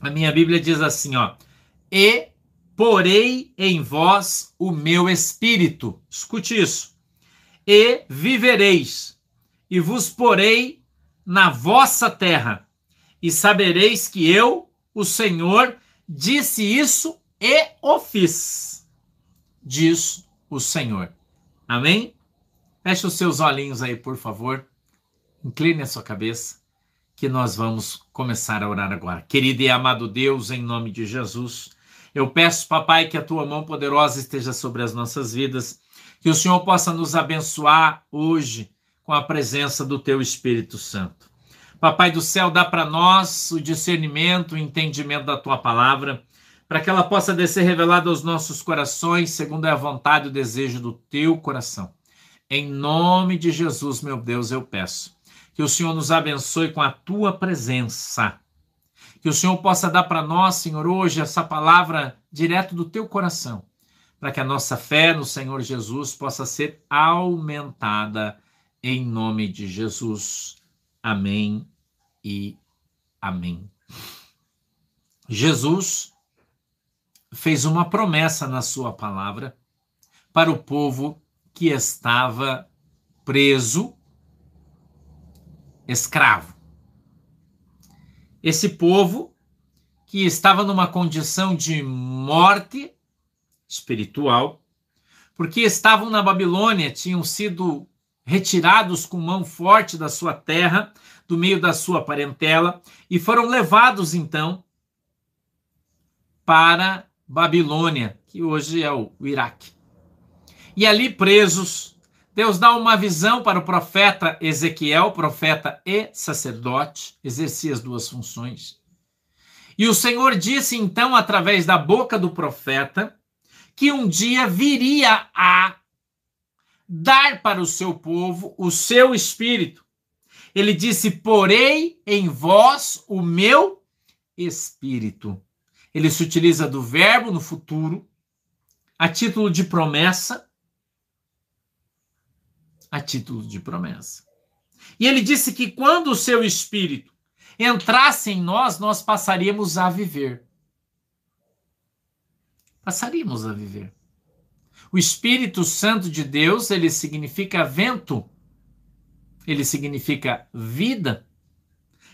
A minha Bíblia diz assim, ó: "E porei em vós o meu espírito". Escute isso. "E vivereis, e vos porei na vossa terra, e sabereis que eu, o Senhor, disse isso e o fiz", diz o Senhor. Amém? Feche os seus olhinhos aí, por favor. Incline a sua cabeça, que nós vamos começar a orar agora. Querido e amado Deus, em nome de Jesus, eu peço, papai, que a tua mão poderosa esteja sobre as nossas vidas, que o Senhor possa nos abençoar hoje com a presença do teu Espírito Santo. Papai do céu, dá para nós o discernimento, o entendimento da tua palavra, para que ela possa descer revelada aos nossos corações, segundo é a vontade e o desejo do teu coração. Em nome de Jesus, meu Deus, eu peço que o Senhor nos abençoe com a tua presença. Que o Senhor possa dar para nós, Senhor, hoje essa palavra direto do teu coração, para que a nossa fé no Senhor Jesus possa ser aumentada em nome de Jesus. Amém e amém. Jesus fez uma promessa na sua palavra para o povo que estava preso escravo. Esse povo que estava numa condição de morte espiritual, porque estavam na Babilônia, tinham sido retirados com mão forte da sua terra, do meio da sua parentela, e foram levados então para Babilônia, que hoje é o Iraque. E ali presos, Deus dá uma visão para o profeta Ezequiel, profeta e sacerdote, exercia as duas funções. E o Senhor disse então, através da boca do profeta, que um dia viria a dar para o seu povo o seu espírito. Ele disse: Porei em vós o meu espírito. Ele se utiliza do verbo no futuro, a título de promessa, a título de promessa. E ele disse que quando o seu espírito entrasse em nós, nós passaríamos a viver. Passaríamos a viver. O Espírito Santo de Deus, ele significa vento, ele significa vida.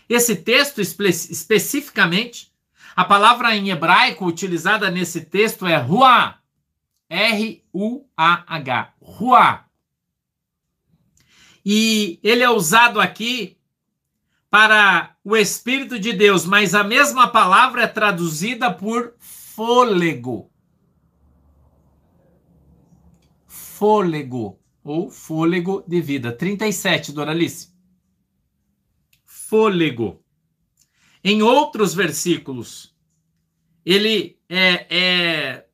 Esse texto espe especificamente, a palavra em hebraico utilizada nesse texto é ruah, R-U-A-H, ruah. E ele é usado aqui para o Espírito de Deus, mas a mesma palavra é traduzida por fôlego. Fôlego, ou fôlego de vida. 37, Doralice. Fôlego. Em outros versículos, ele é, é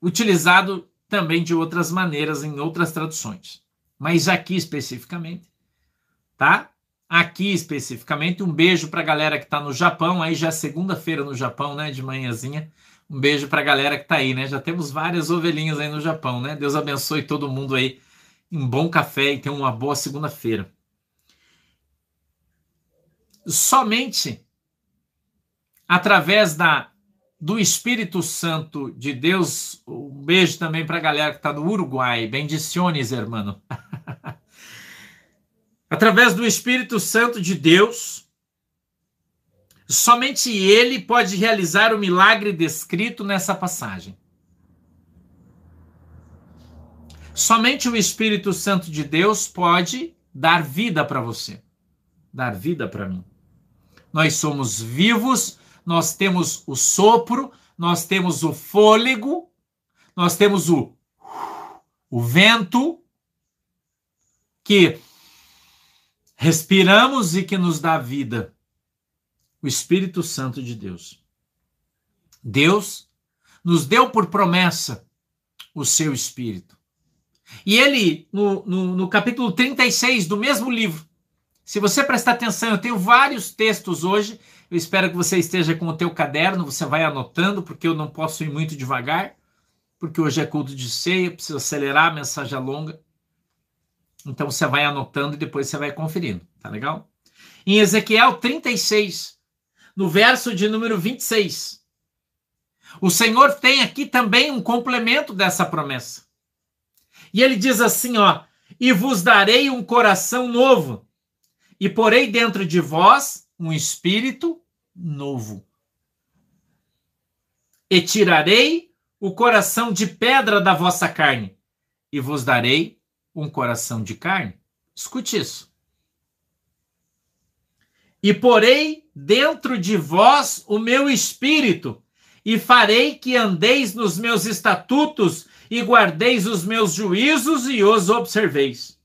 utilizado também de outras maneiras em outras traduções. Mas aqui especificamente, tá? Aqui especificamente, um beijo para a galera que está no Japão, aí já é segunda-feira no Japão, né, de manhãzinha. Um beijo para a galera que está aí, né? Já temos várias ovelhinhas aí no Japão, né? Deus abençoe todo mundo aí. Um bom café e tenha uma boa segunda-feira. Somente através da do Espírito Santo de Deus. Um beijo também para a galera que está no Uruguai. Bendiciones, hermano. Através do Espírito Santo de Deus, somente ele pode realizar o milagre descrito nessa passagem. Somente o Espírito Santo de Deus pode dar vida para você, dar vida para mim. Nós somos vivos nós temos o sopro, nós temos o fôlego, nós temos o, o vento que respiramos e que nos dá vida. O Espírito Santo de Deus. Deus nos deu por promessa o seu Espírito. E ele, no, no, no capítulo 36 do mesmo livro, se você prestar atenção, eu tenho vários textos hoje eu espero que você esteja com o teu caderno, você vai anotando, porque eu não posso ir muito devagar, porque hoje é culto de ceia, preciso acelerar, a mensagem é longa. Então você vai anotando e depois você vai conferindo, tá legal? Em Ezequiel 36, no verso de número 26. O Senhor tem aqui também um complemento dessa promessa. E ele diz assim, ó: "E vos darei um coração novo, e porei dentro de vós um espírito novo. E tirarei o coração de pedra da vossa carne, e vos darei um coração de carne." Escute isso. E porei dentro de vós o meu espírito, e farei que andeis nos meus estatutos e guardeis os meus juízos e os observeis.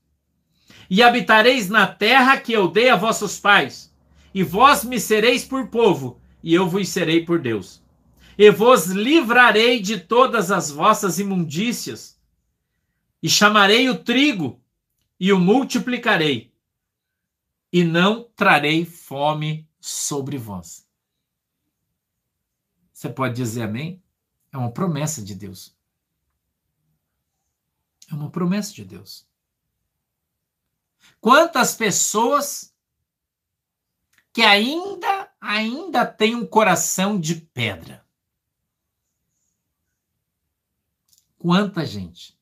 E habitareis na terra que eu dei a vossos pais, e vós me sereis por povo, e eu vos serei por Deus. E vos livrarei de todas as vossas imundícias, e chamarei o trigo, e o multiplicarei, e não trarei fome sobre vós. Você pode dizer amém? É uma promessa de Deus. É uma promessa de Deus. Quantas pessoas que ainda ainda têm um coração de pedra? Quanta gente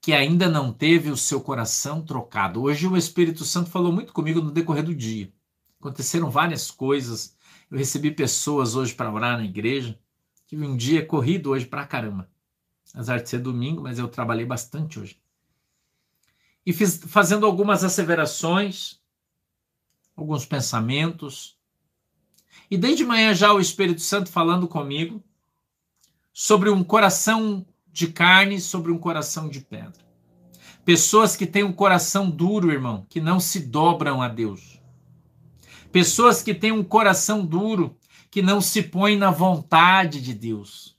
que ainda não teve o seu coração trocado. Hoje o Espírito Santo falou muito comigo no decorrer do dia. Aconteceram várias coisas eu recebi pessoas hoje para orar na igreja. Tive um dia corrido hoje para caramba. Apesar de ser domingo, mas eu trabalhei bastante hoje. E fiz, fazendo algumas asseverações, alguns pensamentos. E desde manhã já o Espírito Santo falando comigo sobre um coração de carne, sobre um coração de pedra. Pessoas que têm um coração duro, irmão, que não se dobram a Deus Pessoas que têm um coração duro, que não se põem na vontade de Deus,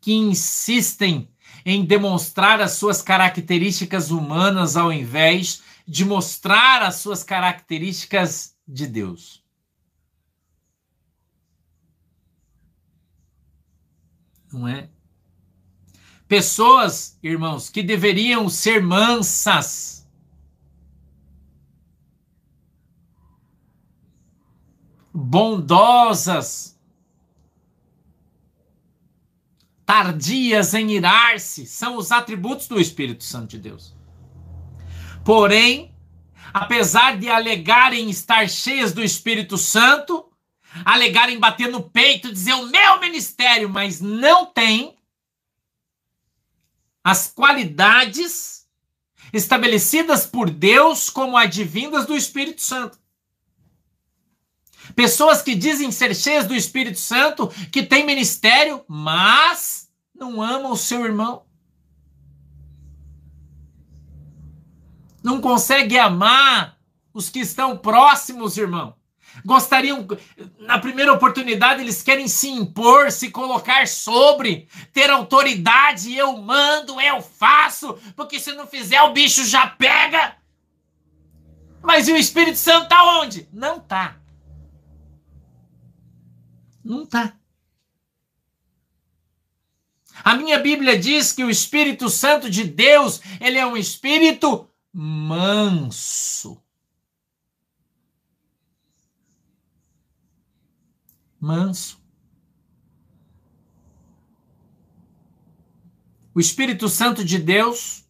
que insistem em demonstrar as suas características humanas ao invés de mostrar as suas características de Deus. Não é? Pessoas, irmãos, que deveriam ser mansas, bondosas, tardias em irar-se, são os atributos do Espírito Santo de Deus. Porém, apesar de alegarem estar cheias do Espírito Santo, alegarem bater no peito, dizer o meu ministério, mas não tem as qualidades estabelecidas por Deus como advindas do Espírito Santo. Pessoas que dizem ser cheias do Espírito Santo, que têm ministério, mas não amam o seu irmão. Não consegue amar os que estão próximos, irmão. Gostariam, na primeira oportunidade, eles querem se impor, se colocar sobre, ter autoridade. Eu mando, eu faço, porque se não fizer, o bicho já pega. Mas e o Espírito Santo está onde? Não está. Não está. A minha Bíblia diz que o Espírito Santo de Deus, ele é um espírito manso. Manso. O Espírito Santo de Deus,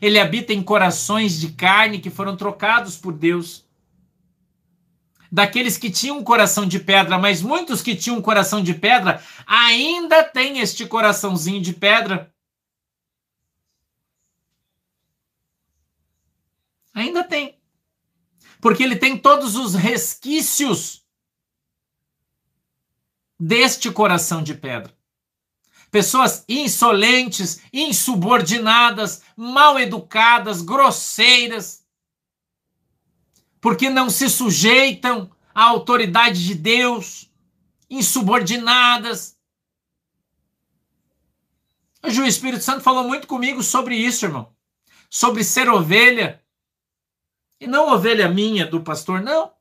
ele habita em corações de carne que foram trocados por Deus daqueles que tinham um coração de pedra, mas muitos que tinham um coração de pedra ainda têm este coraçãozinho de pedra. Ainda tem. Porque ele tem todos os resquícios deste coração de pedra. Pessoas insolentes, insubordinadas, mal educadas, grosseiras porque não se sujeitam à autoridade de Deus, insubordinadas. O Espírito Santo falou muito comigo sobre isso, irmão. Sobre ser ovelha. E não ovelha minha, do pastor, não.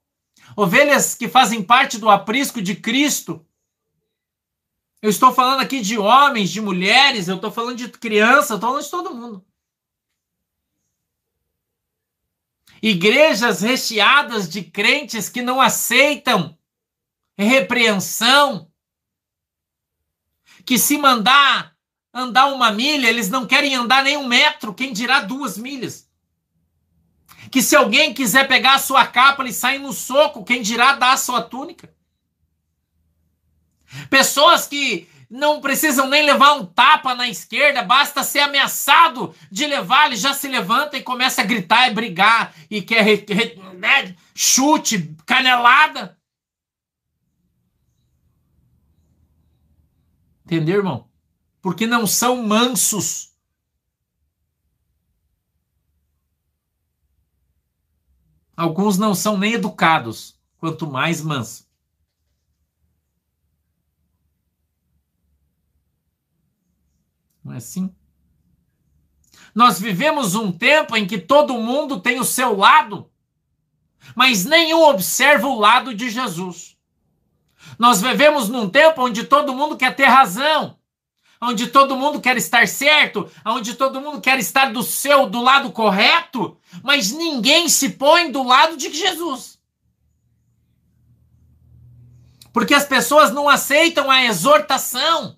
Ovelhas que fazem parte do aprisco de Cristo. Eu estou falando aqui de homens, de mulheres, eu estou falando de crianças, eu estou falando de todo mundo. igrejas recheadas de crentes que não aceitam repreensão, que se mandar andar uma milha, eles não querem andar nem um metro, quem dirá duas milhas. Que se alguém quiser pegar a sua capa, ele sai no soco, quem dirá dar a sua túnica. Pessoas que não precisam nem levar um tapa na esquerda, basta ser ameaçado de levar, ele já se levanta e começa a gritar e brigar e quer né, chute, canelada. Entendeu, irmão? Porque não são mansos. Alguns não são nem educados, quanto mais mansos. Não é assim? Nós vivemos um tempo em que todo mundo tem o seu lado, mas nenhum observa o lado de Jesus. Nós vivemos num tempo onde todo mundo quer ter razão, onde todo mundo quer estar certo, onde todo mundo quer estar do seu, do lado correto, mas ninguém se põe do lado de Jesus. Porque as pessoas não aceitam a exortação.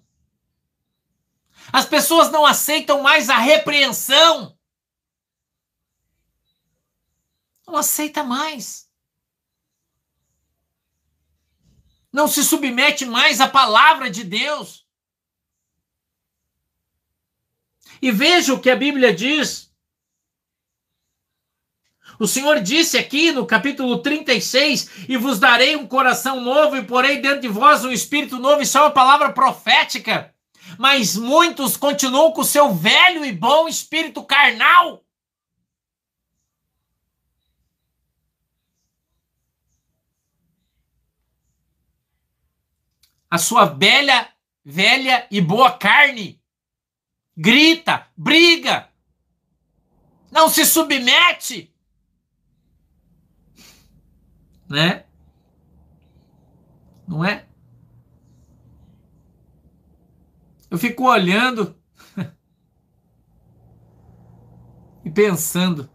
As pessoas não aceitam mais a repreensão. Não aceita mais. Não se submete mais à palavra de Deus. E veja o que a Bíblia diz. O Senhor disse aqui no capítulo 36: E vos darei um coração novo, e porei dentro de vós um espírito novo. Isso é uma palavra profética mas muitos continuam com o seu velho e bom espírito carnal. A sua velha, velha e boa carne grita, briga, não se submete, né? Não é? Eu fico olhando e pensando.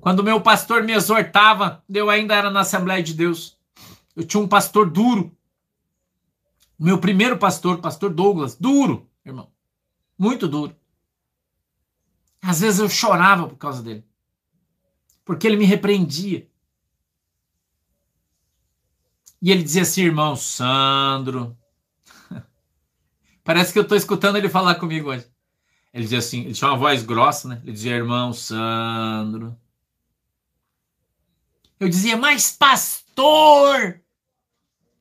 Quando meu pastor me exortava, eu ainda era na Assembleia de Deus. Eu tinha um pastor duro. Meu primeiro pastor, pastor Douglas, duro, irmão. Muito duro. Às vezes eu chorava por causa dele. Porque ele me repreendia. E ele dizia assim, irmão Sandro, Parece que eu estou escutando ele falar comigo hoje. Ele dizia assim, ele tinha uma voz grossa, né? Ele dizia, irmão Sandro. Eu dizia, mas pastor!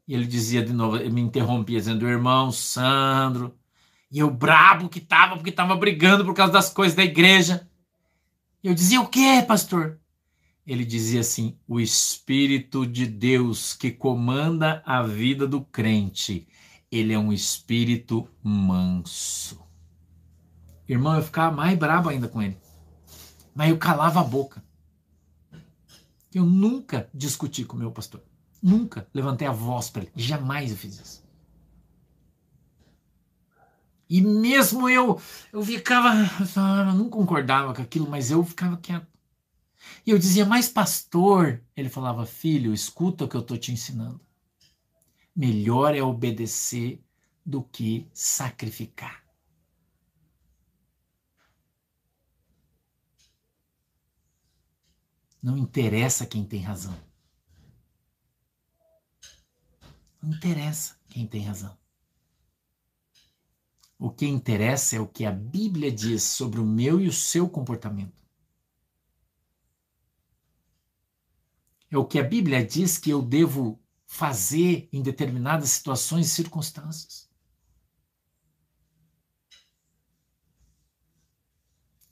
E ele dizia de novo, ele me interrompia, dizendo, irmão Sandro. E eu brabo que tava, porque tava brigando por causa das coisas da igreja. Eu dizia, o que, pastor? Ele dizia assim: o Espírito de Deus que comanda a vida do crente ele é um espírito manso. Irmão, eu ficava mais bravo ainda com ele. Mas eu calava a boca. Eu nunca discuti com o meu pastor. Nunca levantei a voz para ele. Jamais eu fiz isso. E mesmo eu, eu ficava, eu não concordava com aquilo, mas eu ficava quieto. E eu dizia, mas pastor, ele falava, filho, escuta o que eu estou te ensinando melhor é obedecer do que sacrificar. Não interessa quem tem razão. Não interessa quem tem razão. O que interessa é o que a Bíblia diz sobre o meu e o seu comportamento. É o que a Bíblia diz que eu devo fazer em determinadas situações e circunstâncias.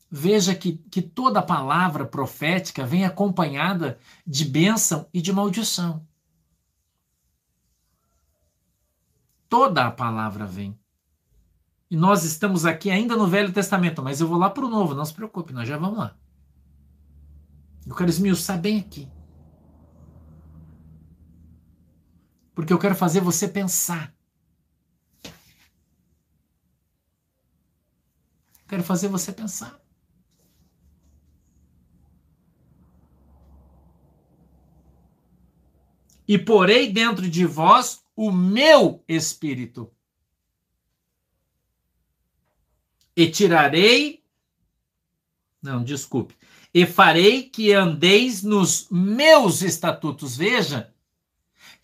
Veja que, que toda palavra profética vem acompanhada de bênção e de maldição. Toda a palavra vem. E nós estamos aqui ainda no Velho Testamento, mas eu vou lá para o Novo, não se preocupe, nós já vamos lá. Eu quero esmiuçar bem aqui. Porque eu quero fazer você pensar. Quero fazer você pensar. E porei dentro de vós o meu espírito. E tirarei. Não, desculpe. E farei que andeis nos meus estatutos. Veja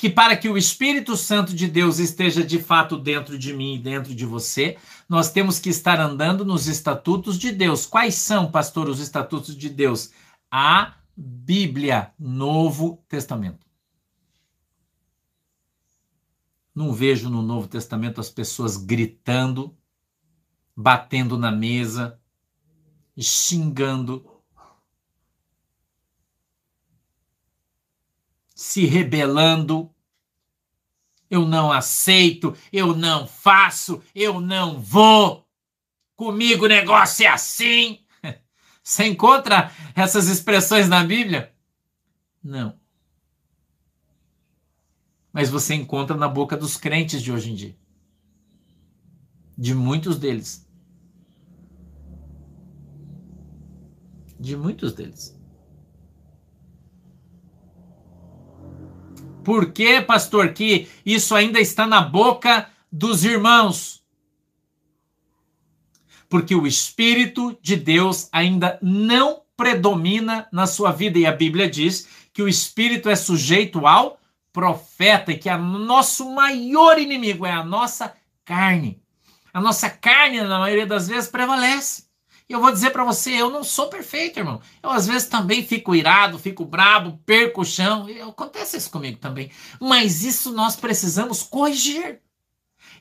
que para que o Espírito Santo de Deus esteja de fato dentro de mim e dentro de você, nós temos que estar andando nos estatutos de Deus. Quais são, pastor, os estatutos de Deus? A Bíblia, Novo Testamento. Não vejo no Novo Testamento as pessoas gritando, batendo na mesa, xingando, se rebelando. Eu não aceito, eu não faço, eu não vou. Comigo o negócio é assim. Você encontra essas expressões na Bíblia? Não. Mas você encontra na boca dos crentes de hoje em dia. De muitos deles. De muitos deles. Por que, pastor, que isso ainda está na boca dos irmãos? Porque o Espírito de Deus ainda não predomina na sua vida. E a Bíblia diz que o Espírito é sujeito ao profeta e que o nosso maior inimigo é a nossa carne. A nossa carne, na maioria das vezes, prevalece. E eu vou dizer para você, eu não sou perfeito, irmão. Eu às vezes também fico irado, fico brabo, perco o chão. Acontece isso comigo também. Mas isso nós precisamos corrigir.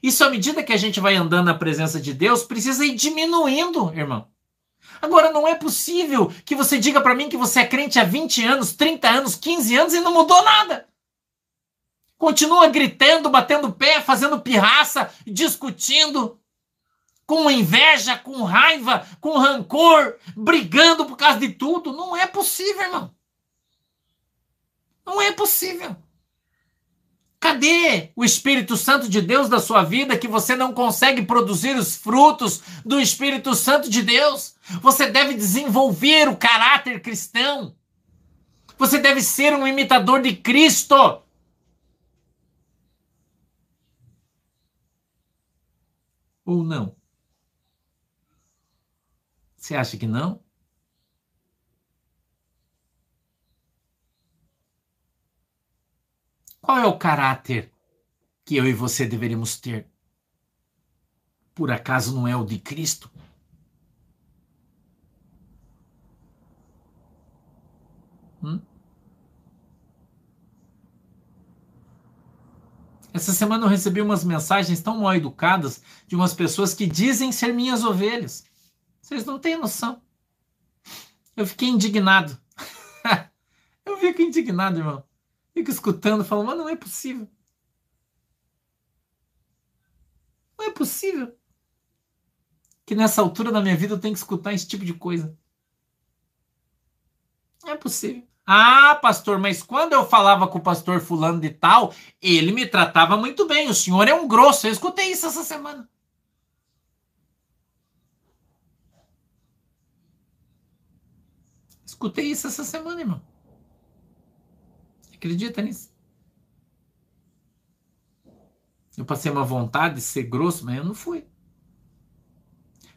Isso à medida que a gente vai andando na presença de Deus, precisa ir diminuindo, irmão. Agora não é possível que você diga para mim que você é crente há 20 anos, 30 anos, 15 anos e não mudou nada. Continua gritando, batendo pé, fazendo pirraça, discutindo com inveja, com raiva, com rancor, brigando por causa de tudo. Não é possível, irmão. Não é possível. Cadê o Espírito Santo de Deus da sua vida que você não consegue produzir os frutos do Espírito Santo de Deus? Você deve desenvolver o caráter cristão. Você deve ser um imitador de Cristo. Ou não? Você acha que não? Qual é o caráter que eu e você deveríamos ter? Por acaso não é o de Cristo? Hum? Essa semana eu recebi umas mensagens tão mal educadas de umas pessoas que dizem ser minhas ovelhas. Vocês não têm noção. Eu fiquei indignado. eu fico indignado, irmão. Fico escutando, falando, mas não é possível. Não é possível que nessa altura da minha vida eu tenha que escutar esse tipo de coisa. Não é possível. Ah, pastor, mas quando eu falava com o pastor fulano de tal, ele me tratava muito bem. O senhor é um grosso. Eu escutei isso essa semana. Escutei isso essa semana, irmão. Acredita nisso? Eu passei uma vontade de ser grosso, mas eu não fui.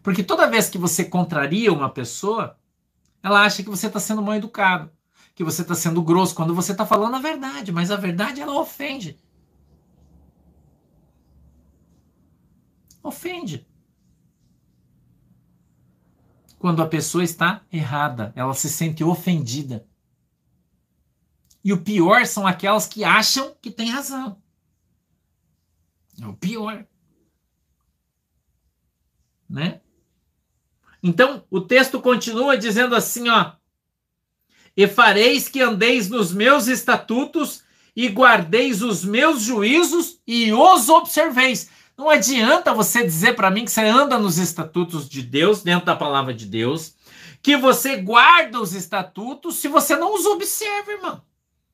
Porque toda vez que você contraria uma pessoa, ela acha que você está sendo mal educado, que você está sendo grosso, quando você está falando a verdade, mas a verdade ela ofende. Ofende quando a pessoa está errada, ela se sente ofendida. E o pior são aquelas que acham que tem razão. É o pior. Né? Então, o texto continua dizendo assim, ó: "E fareis que andeis nos meus estatutos e guardeis os meus juízos e os observeis." Não adianta você dizer para mim que você anda nos estatutos de Deus, dentro da palavra de Deus, que você guarda os estatutos se você não os observa, irmão.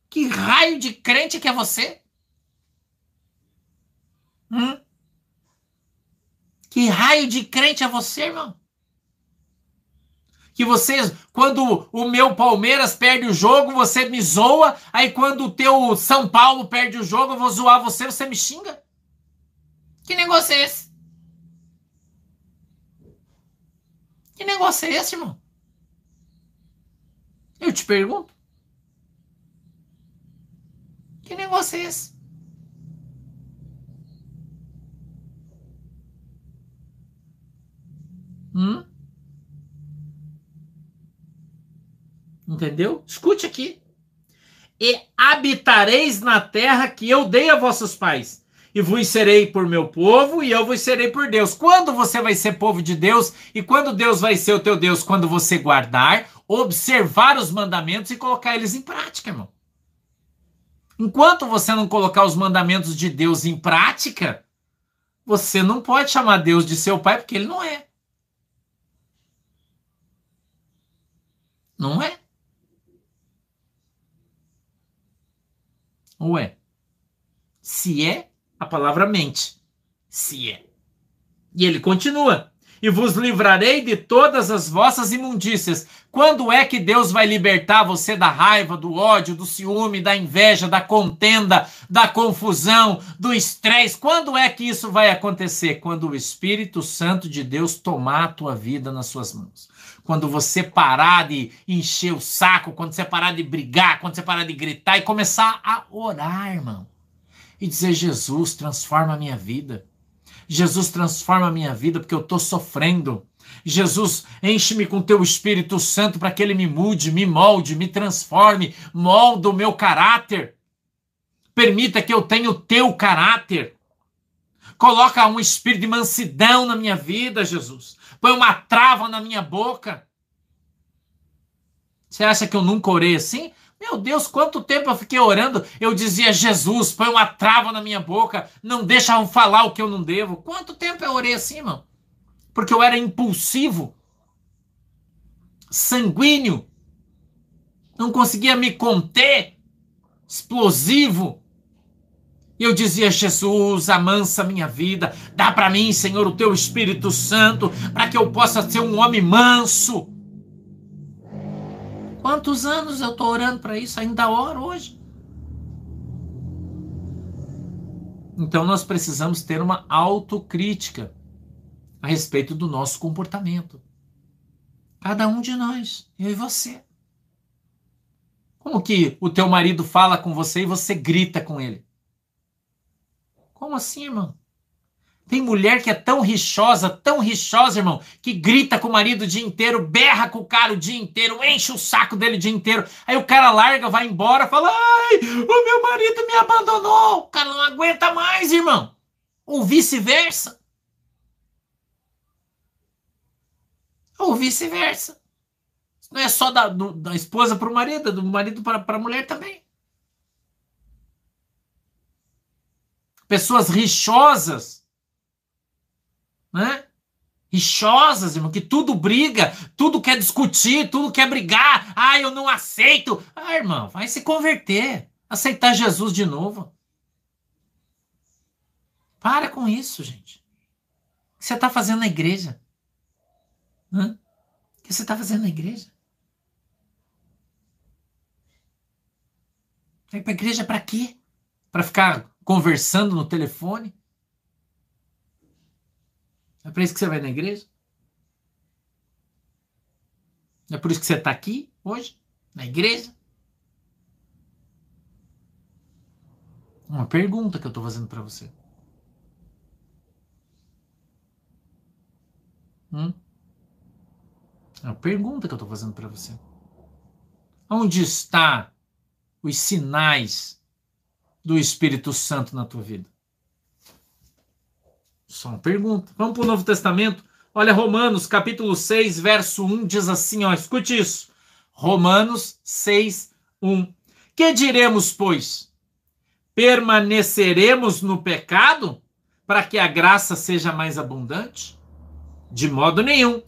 Que raio de crente que é você? Hum? Que raio de crente é você, irmão? Que vocês, quando o meu Palmeiras perde o jogo, você me zoa, aí quando o teu São Paulo perde o jogo, eu vou zoar você, você me xinga? Que negócio é esse? Que negócio é esse, irmão? Eu te pergunto. Que negócio é esse? Hum? Entendeu? Escute aqui. E habitareis na terra que eu dei a vossos pais, e vos serei por meu povo, e eu vos serei por Deus. Quando você vai ser povo de Deus, e quando Deus vai ser o teu Deus? Quando você guardar, observar os mandamentos e colocar eles em prática, irmão. Enquanto você não colocar os mandamentos de Deus em prática, você não pode chamar Deus de seu pai, porque ele não é. Não é? Ou é? Se é, a palavra mente. Se é. E ele continua: E vos livrarei de todas as vossas imundícias. Quando é que Deus vai libertar você da raiva, do ódio, do ciúme, da inveja, da contenda, da confusão, do estresse? Quando é que isso vai acontecer? Quando o Espírito Santo de Deus tomar a tua vida nas suas mãos quando você parar de encher o saco, quando você parar de brigar, quando você parar de gritar e começar a orar, irmão. E dizer: Jesus, transforma a minha vida. Jesus, transforma a minha vida porque eu estou sofrendo. Jesus, enche-me com teu Espírito Santo para que ele me mude, me molde, me transforme, molda o meu caráter. Permita que eu tenha o teu caráter. Coloca um espírito de mansidão na minha vida, Jesus põe uma trava na minha boca. Você acha que eu nunca orei assim? Meu Deus, quanto tempo eu fiquei orando. Eu dizia, Jesus, põe uma trava na minha boca, não deixa falar o que eu não devo. Quanto tempo eu orei assim, irmão? Porque eu era impulsivo, sanguíneo, não conseguia me conter, explosivo. E eu dizia, Jesus, amansa minha vida, dá para mim, Senhor, o teu Espírito Santo, para que eu possa ser um homem manso. Quantos anos eu estou orando para isso? Ainda oro hoje. Então nós precisamos ter uma autocrítica a respeito do nosso comportamento. Cada um de nós, eu e você. Como que o teu marido fala com você e você grita com ele? Como assim, irmão? Tem mulher que é tão rixosa, tão rixosa, irmão, que grita com o marido o dia inteiro, berra com o cara o dia inteiro, enche o saco dele o dia inteiro. Aí o cara larga, vai embora, fala: Ai, o meu marido me abandonou. O cara não aguenta mais, irmão. Ou vice-versa. Ou vice-versa. Não é só da, do, da esposa para o marido, é do marido para a mulher também. pessoas rixosas, né? Rixosas, irmão, que tudo briga, tudo quer discutir, tudo quer brigar. Ah, eu não aceito. Ah, irmão, vai se converter, aceitar Jesus de novo. Para com isso, gente. O que você está fazendo na igreja? Hã? O que você está fazendo na igreja? Vai para a igreja para quê? Para ficar conversando no telefone? É para isso que você vai na igreja? É por isso que você está aqui hoje, na igreja? Uma pergunta que eu estou fazendo para você. Hum? É uma pergunta que eu estou fazendo para você. Onde está os sinais do Espírito Santo na tua vida? Só uma pergunta. Vamos para o Novo Testamento. Olha, Romanos, capítulo 6, verso 1, diz assim, ó, escute isso. Romanos 6, 1. Que diremos, pois? Permaneceremos no pecado para que a graça seja mais abundante? De modo nenhum.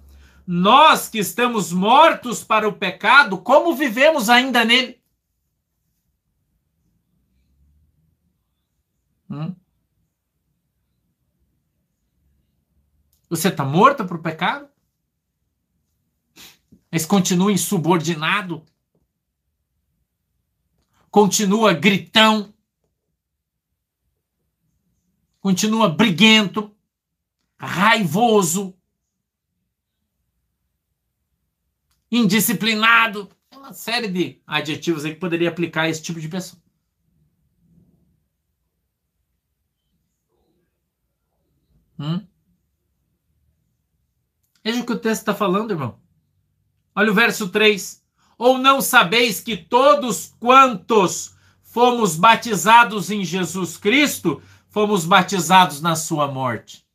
Nós que estamos mortos para o pecado, como vivemos ainda nele? Hum? Você está morto para o pecado? mas continua insubordinado, continua gritão, continua briguento, raivoso, indisciplinado. Uma série de adjetivos aí que poderia aplicar a esse tipo de pessoa. Hum? Veja o que o texto está falando, irmão. Olha o verso 3. Ou não sabeis que todos quantos fomos batizados em Jesus Cristo, fomos batizados na sua morte?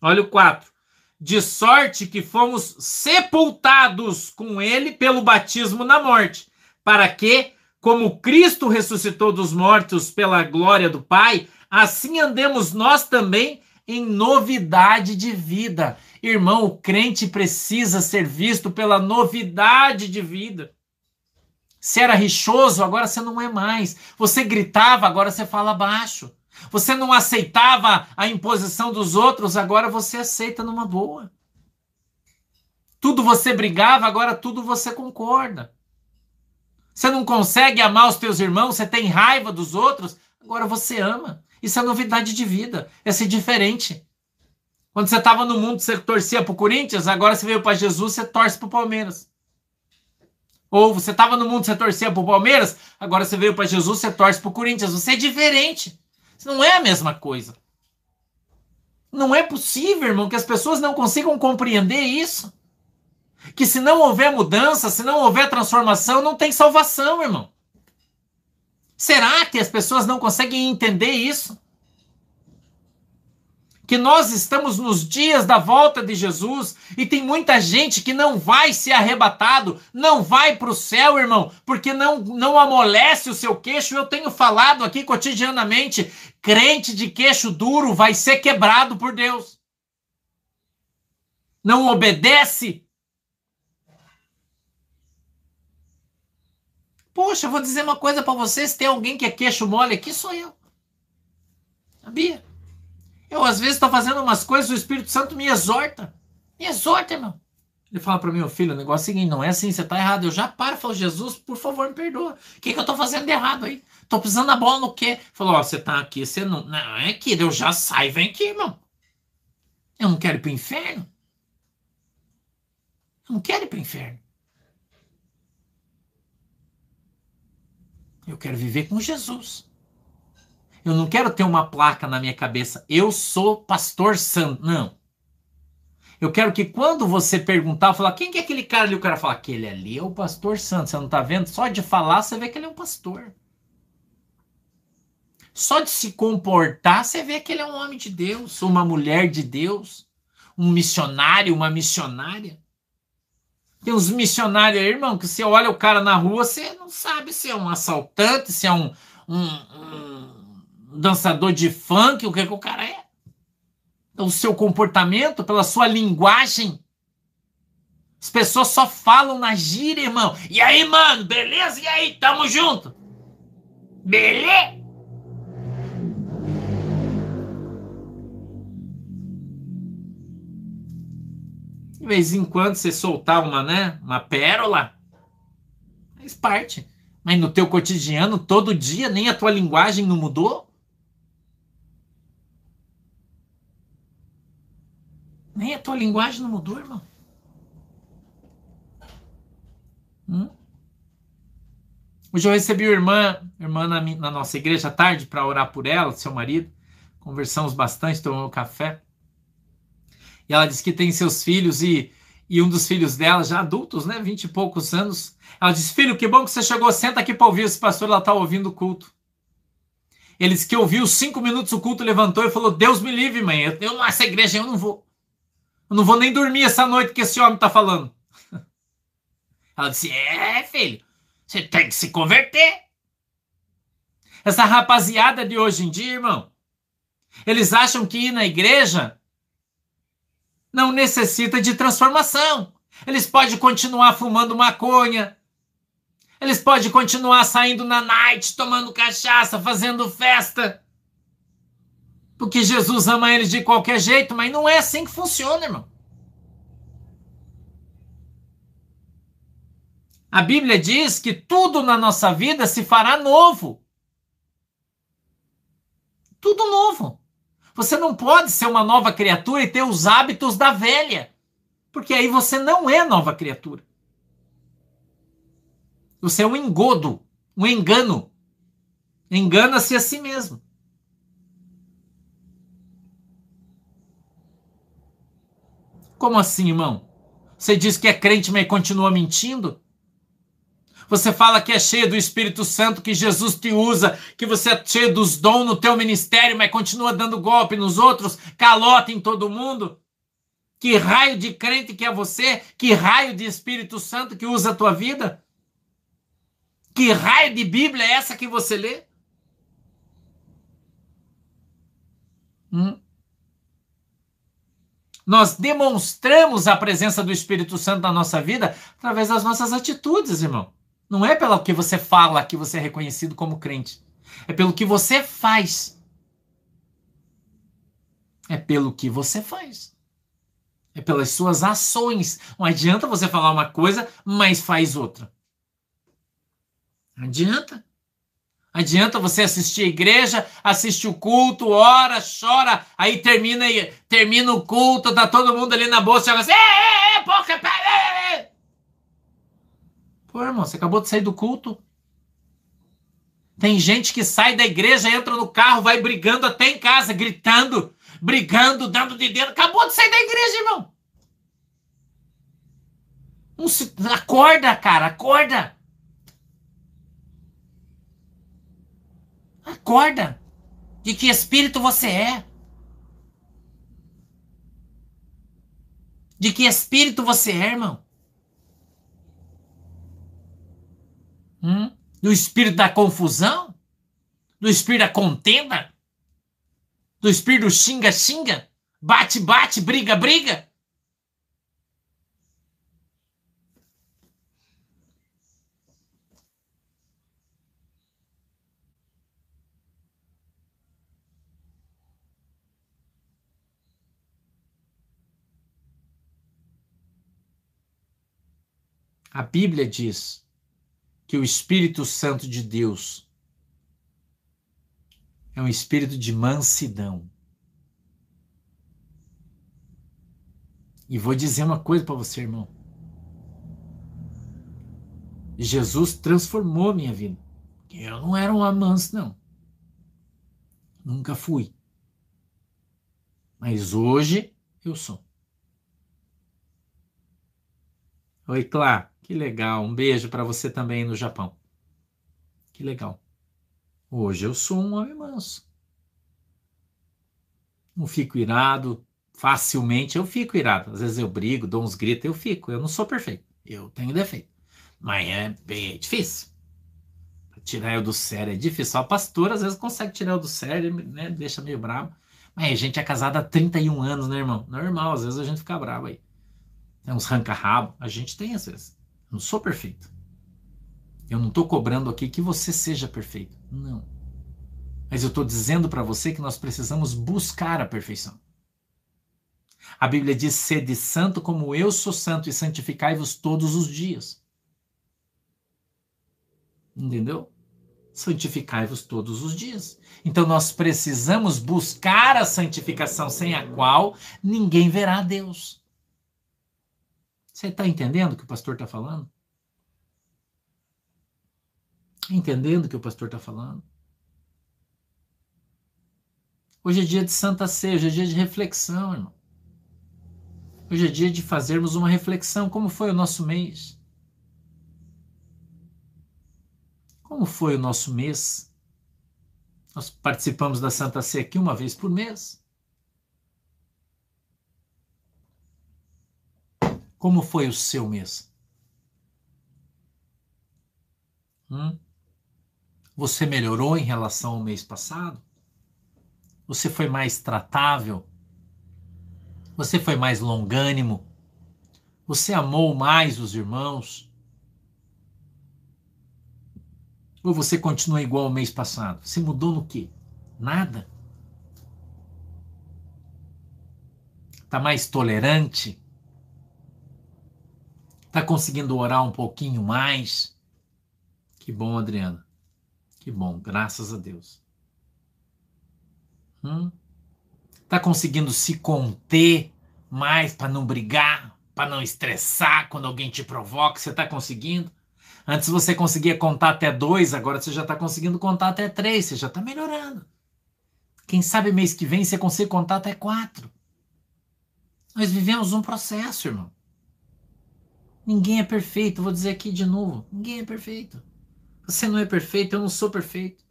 Olha o 4. De sorte que fomos sepultados com ele pelo batismo na morte, para que, como Cristo ressuscitou dos mortos pela glória do Pai, assim andemos nós também em novidade de vida. Irmão, o crente precisa ser visto pela novidade de vida. Você era rixoso, agora você não é mais. Você gritava, agora você fala baixo. Você não aceitava a imposição dos outros, agora você aceita numa boa. Tudo você brigava, agora tudo você concorda. Você não consegue amar os teus irmãos, você tem raiva dos outros, agora você ama. Isso é novidade de vida, é ser diferente. Quando você estava no mundo, você torcia para o Corinthians, agora você veio para Jesus, você torce para o Palmeiras. Ou você estava no mundo, você torcia para o Palmeiras, agora você veio para Jesus, você torce para o Corinthians. Você é diferente. Isso não é a mesma coisa. Não é possível, irmão, que as pessoas não consigam compreender isso. Que se não houver mudança, se não houver transformação, não tem salvação, irmão. Será que as pessoas não conseguem entender isso? Que nós estamos nos dias da volta de Jesus e tem muita gente que não vai ser arrebatado, não vai para o céu, irmão, porque não, não amolece o seu queixo. Eu tenho falado aqui cotidianamente: crente de queixo duro vai ser quebrado por Deus. Não obedece, Poxa, vou dizer uma coisa para vocês: tem alguém que é queixo mole aqui, sou eu. Sabia? Eu, às vezes, estou fazendo umas coisas, o Espírito Santo me exorta. Me exorta, irmão. Ele fala para mim, meu filho, o negócio é o seguinte: não é assim, você está errado. Eu já paro e falo, Jesus, por favor, me perdoa. O que, que eu estou fazendo de errado aí? Estou pisando na bola no quê? Falou, ó, você está aqui, você não. Não, é aqui, eu já saio, vem aqui, irmão. Eu não quero ir para o inferno. Eu não quero ir para o inferno. Eu quero viver com Jesus. Eu não quero ter uma placa na minha cabeça. Eu sou pastor santo. Não. Eu quero que quando você perguntar, falar quem que é aquele cara ali, o cara fala, aquele ali é o pastor santo. Você não está vendo? Só de falar, você vê que ele é um pastor. Só de se comportar, você vê que ele é um homem de Deus, uma mulher de Deus, um missionário, uma missionária. Tem uns missionários aí, irmão, que você olha o cara na rua, você não sabe se é um assaltante, se é um, um, um dançador de funk, o que, que o cara é. O seu comportamento, pela sua linguagem. As pessoas só falam na gíria, irmão. E aí, mano, beleza? E aí, tamo junto? Beleza? De vez em quando você soltar uma, né, uma pérola, faz parte. Mas no teu cotidiano, todo dia, nem a tua linguagem não mudou? Nem a tua linguagem não mudou, irmão. Hum? Hoje eu recebi uma irmã, irmã na, na nossa igreja tarde para orar por ela, seu marido. Conversamos bastante, tomamos café. E ela diz que tem seus filhos e, e um dos filhos dela, já adultos, né? Vinte e poucos anos. Ela diz: Filho, que bom que você chegou, senta aqui para ouvir esse pastor, ela está ouvindo o culto. Ele disse que ouviu cinco minutos o culto, levantou e falou: Deus me livre, mãe, eu, eu essa igreja eu não vou. Eu não vou nem dormir essa noite que esse homem está falando. Ela disse: É, filho, você tem que se converter. Essa rapaziada de hoje em dia, irmão, eles acham que ir na igreja não necessita de transformação. Eles podem continuar fumando maconha. Eles podem continuar saindo na night, tomando cachaça, fazendo festa. Porque Jesus ama eles de qualquer jeito, mas não é assim que funciona, irmão. A Bíblia diz que tudo na nossa vida se fará novo. Tudo novo. Você não pode ser uma nova criatura e ter os hábitos da velha, porque aí você não é nova criatura. Você é um engodo, um engano. Engana-se a si mesmo. Como assim, irmão? Você diz que é crente, mas continua mentindo? Você fala que é cheio do Espírito Santo, que Jesus te usa, que você é cheio dos dons no teu ministério, mas continua dando golpe nos outros, calota em todo mundo? Que raio de crente que é você? Que raio de Espírito Santo que usa a tua vida? Que raio de Bíblia é essa que você lê? Hum? Nós demonstramos a presença do Espírito Santo na nossa vida através das nossas atitudes, irmão. Não é pelo que você fala que você é reconhecido como crente. É pelo que você faz. É pelo que você faz. É pelas suas ações. Não adianta você falar uma coisa, mas faz outra. Adianta. Adianta você assistir a igreja, assiste o culto, ora, chora, aí termina termina o culto, tá todo mundo ali na bolsa, chega assim, é, é, porra, é, Pô, irmão, você acabou de sair do culto. Tem gente que sai da igreja, entra no carro, vai brigando até em casa, gritando, brigando, dando de dedo. Acabou de sair da igreja, irmão. Acorda, cara, acorda. Acorda! De que espírito você é? De que espírito você é, irmão? Hum? Do espírito da confusão? Do espírito da contenda? Do espírito xinga-xinga? Bate-bate, briga-briga? A Bíblia diz que o Espírito Santo de Deus é um espírito de mansidão. E vou dizer uma coisa para você, irmão. Jesus transformou minha vida. Eu não era um amanso, não. Nunca fui. Mas hoje eu sou. Oi, Clá. Que legal. Um beijo para você também no Japão. Que legal. Hoje eu sou um homem manso. Não fico irado facilmente. Eu fico irado. Às vezes eu brigo, dou uns gritos, eu fico. Eu não sou perfeito. Eu tenho defeito. Mas é bem difícil. Tirar eu do sério é difícil. Só a pastora às vezes consegue tirar eu do sério, né? Deixa meio bravo. Mas a gente é casado há 31 anos, né, irmão? Normal, às vezes a gente fica bravo aí. Tem uns ranca-rabo. A gente tem às vezes não sou perfeito. Eu não estou cobrando aqui que você seja perfeito. Não. Mas eu estou dizendo para você que nós precisamos buscar a perfeição. A Bíblia diz: sede santo como eu sou santo e santificai-vos todos os dias. Entendeu? Santificai-vos todos os dias. Então nós precisamos buscar a santificação sem a qual ninguém verá Deus. Você está entendendo o que o pastor está falando? Entendendo o que o pastor está falando? Hoje é dia de Santa Ceia, hoje é dia de reflexão, irmão. Hoje é dia de fazermos uma reflexão. Como foi o nosso mês? Como foi o nosso mês? Nós participamos da Santa Ceia aqui uma vez por mês. Como foi o seu mês? Hum? Você melhorou em relação ao mês passado? Você foi mais tratável? Você foi mais longânimo? Você amou mais os irmãos? Ou você continua igual ao mês passado? Você mudou no quê? Nada. Está mais tolerante? Está conseguindo orar um pouquinho mais? Que bom, Adriana. Que bom, graças a Deus. Hum? Tá conseguindo se conter mais para não brigar, para não estressar quando alguém te provoca? Você está conseguindo? Antes você conseguia contar até dois, agora você já está conseguindo contar até três, você já está melhorando. Quem sabe mês que vem você consiga contar até quatro. Nós vivemos um processo, irmão. Ninguém é perfeito, vou dizer aqui de novo: ninguém é perfeito. Você não é perfeito, eu não sou perfeito.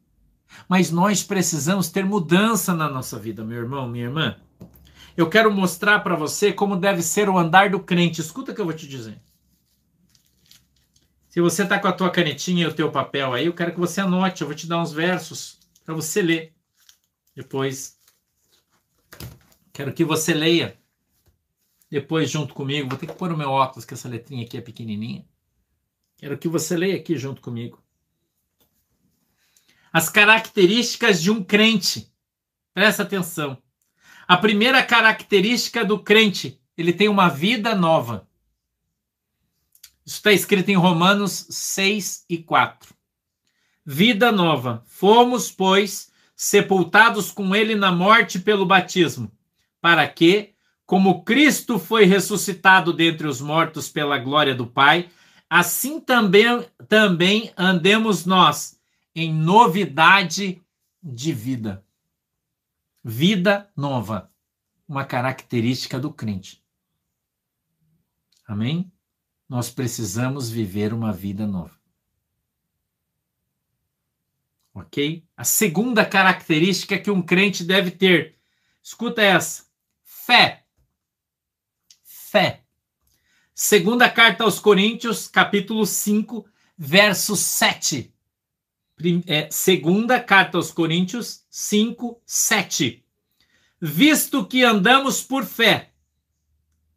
Mas nós precisamos ter mudança na nossa vida, meu irmão, minha irmã. Eu quero mostrar para você como deve ser o andar do crente. Escuta o que eu vou te dizer. Se você está com a tua canetinha e o teu papel aí, eu quero que você anote. Eu vou te dar uns versos para você ler. Depois, quero que você leia. Depois, junto comigo, vou ter que pôr o meu óculos, que essa letrinha aqui é pequenininha. Quero que você leia aqui junto comigo. As características de um crente. Presta atenção. A primeira característica do crente, ele tem uma vida nova. Isso está escrito em Romanos 6 e 4. Vida nova. Fomos, pois, sepultados com ele na morte pelo batismo, para que, como Cristo foi ressuscitado dentre os mortos pela glória do Pai, assim também, também andemos nós em novidade de vida. Vida nova, uma característica do crente. Amém? nós precisamos viver uma vida nova. Ok? A segunda característica que um crente deve ter, escuta essa: fé. Fé. Segunda carta aos Coríntios, capítulo 5, verso 7. É, segunda carta aos Coríntios 5, 7. Visto que andamos por fé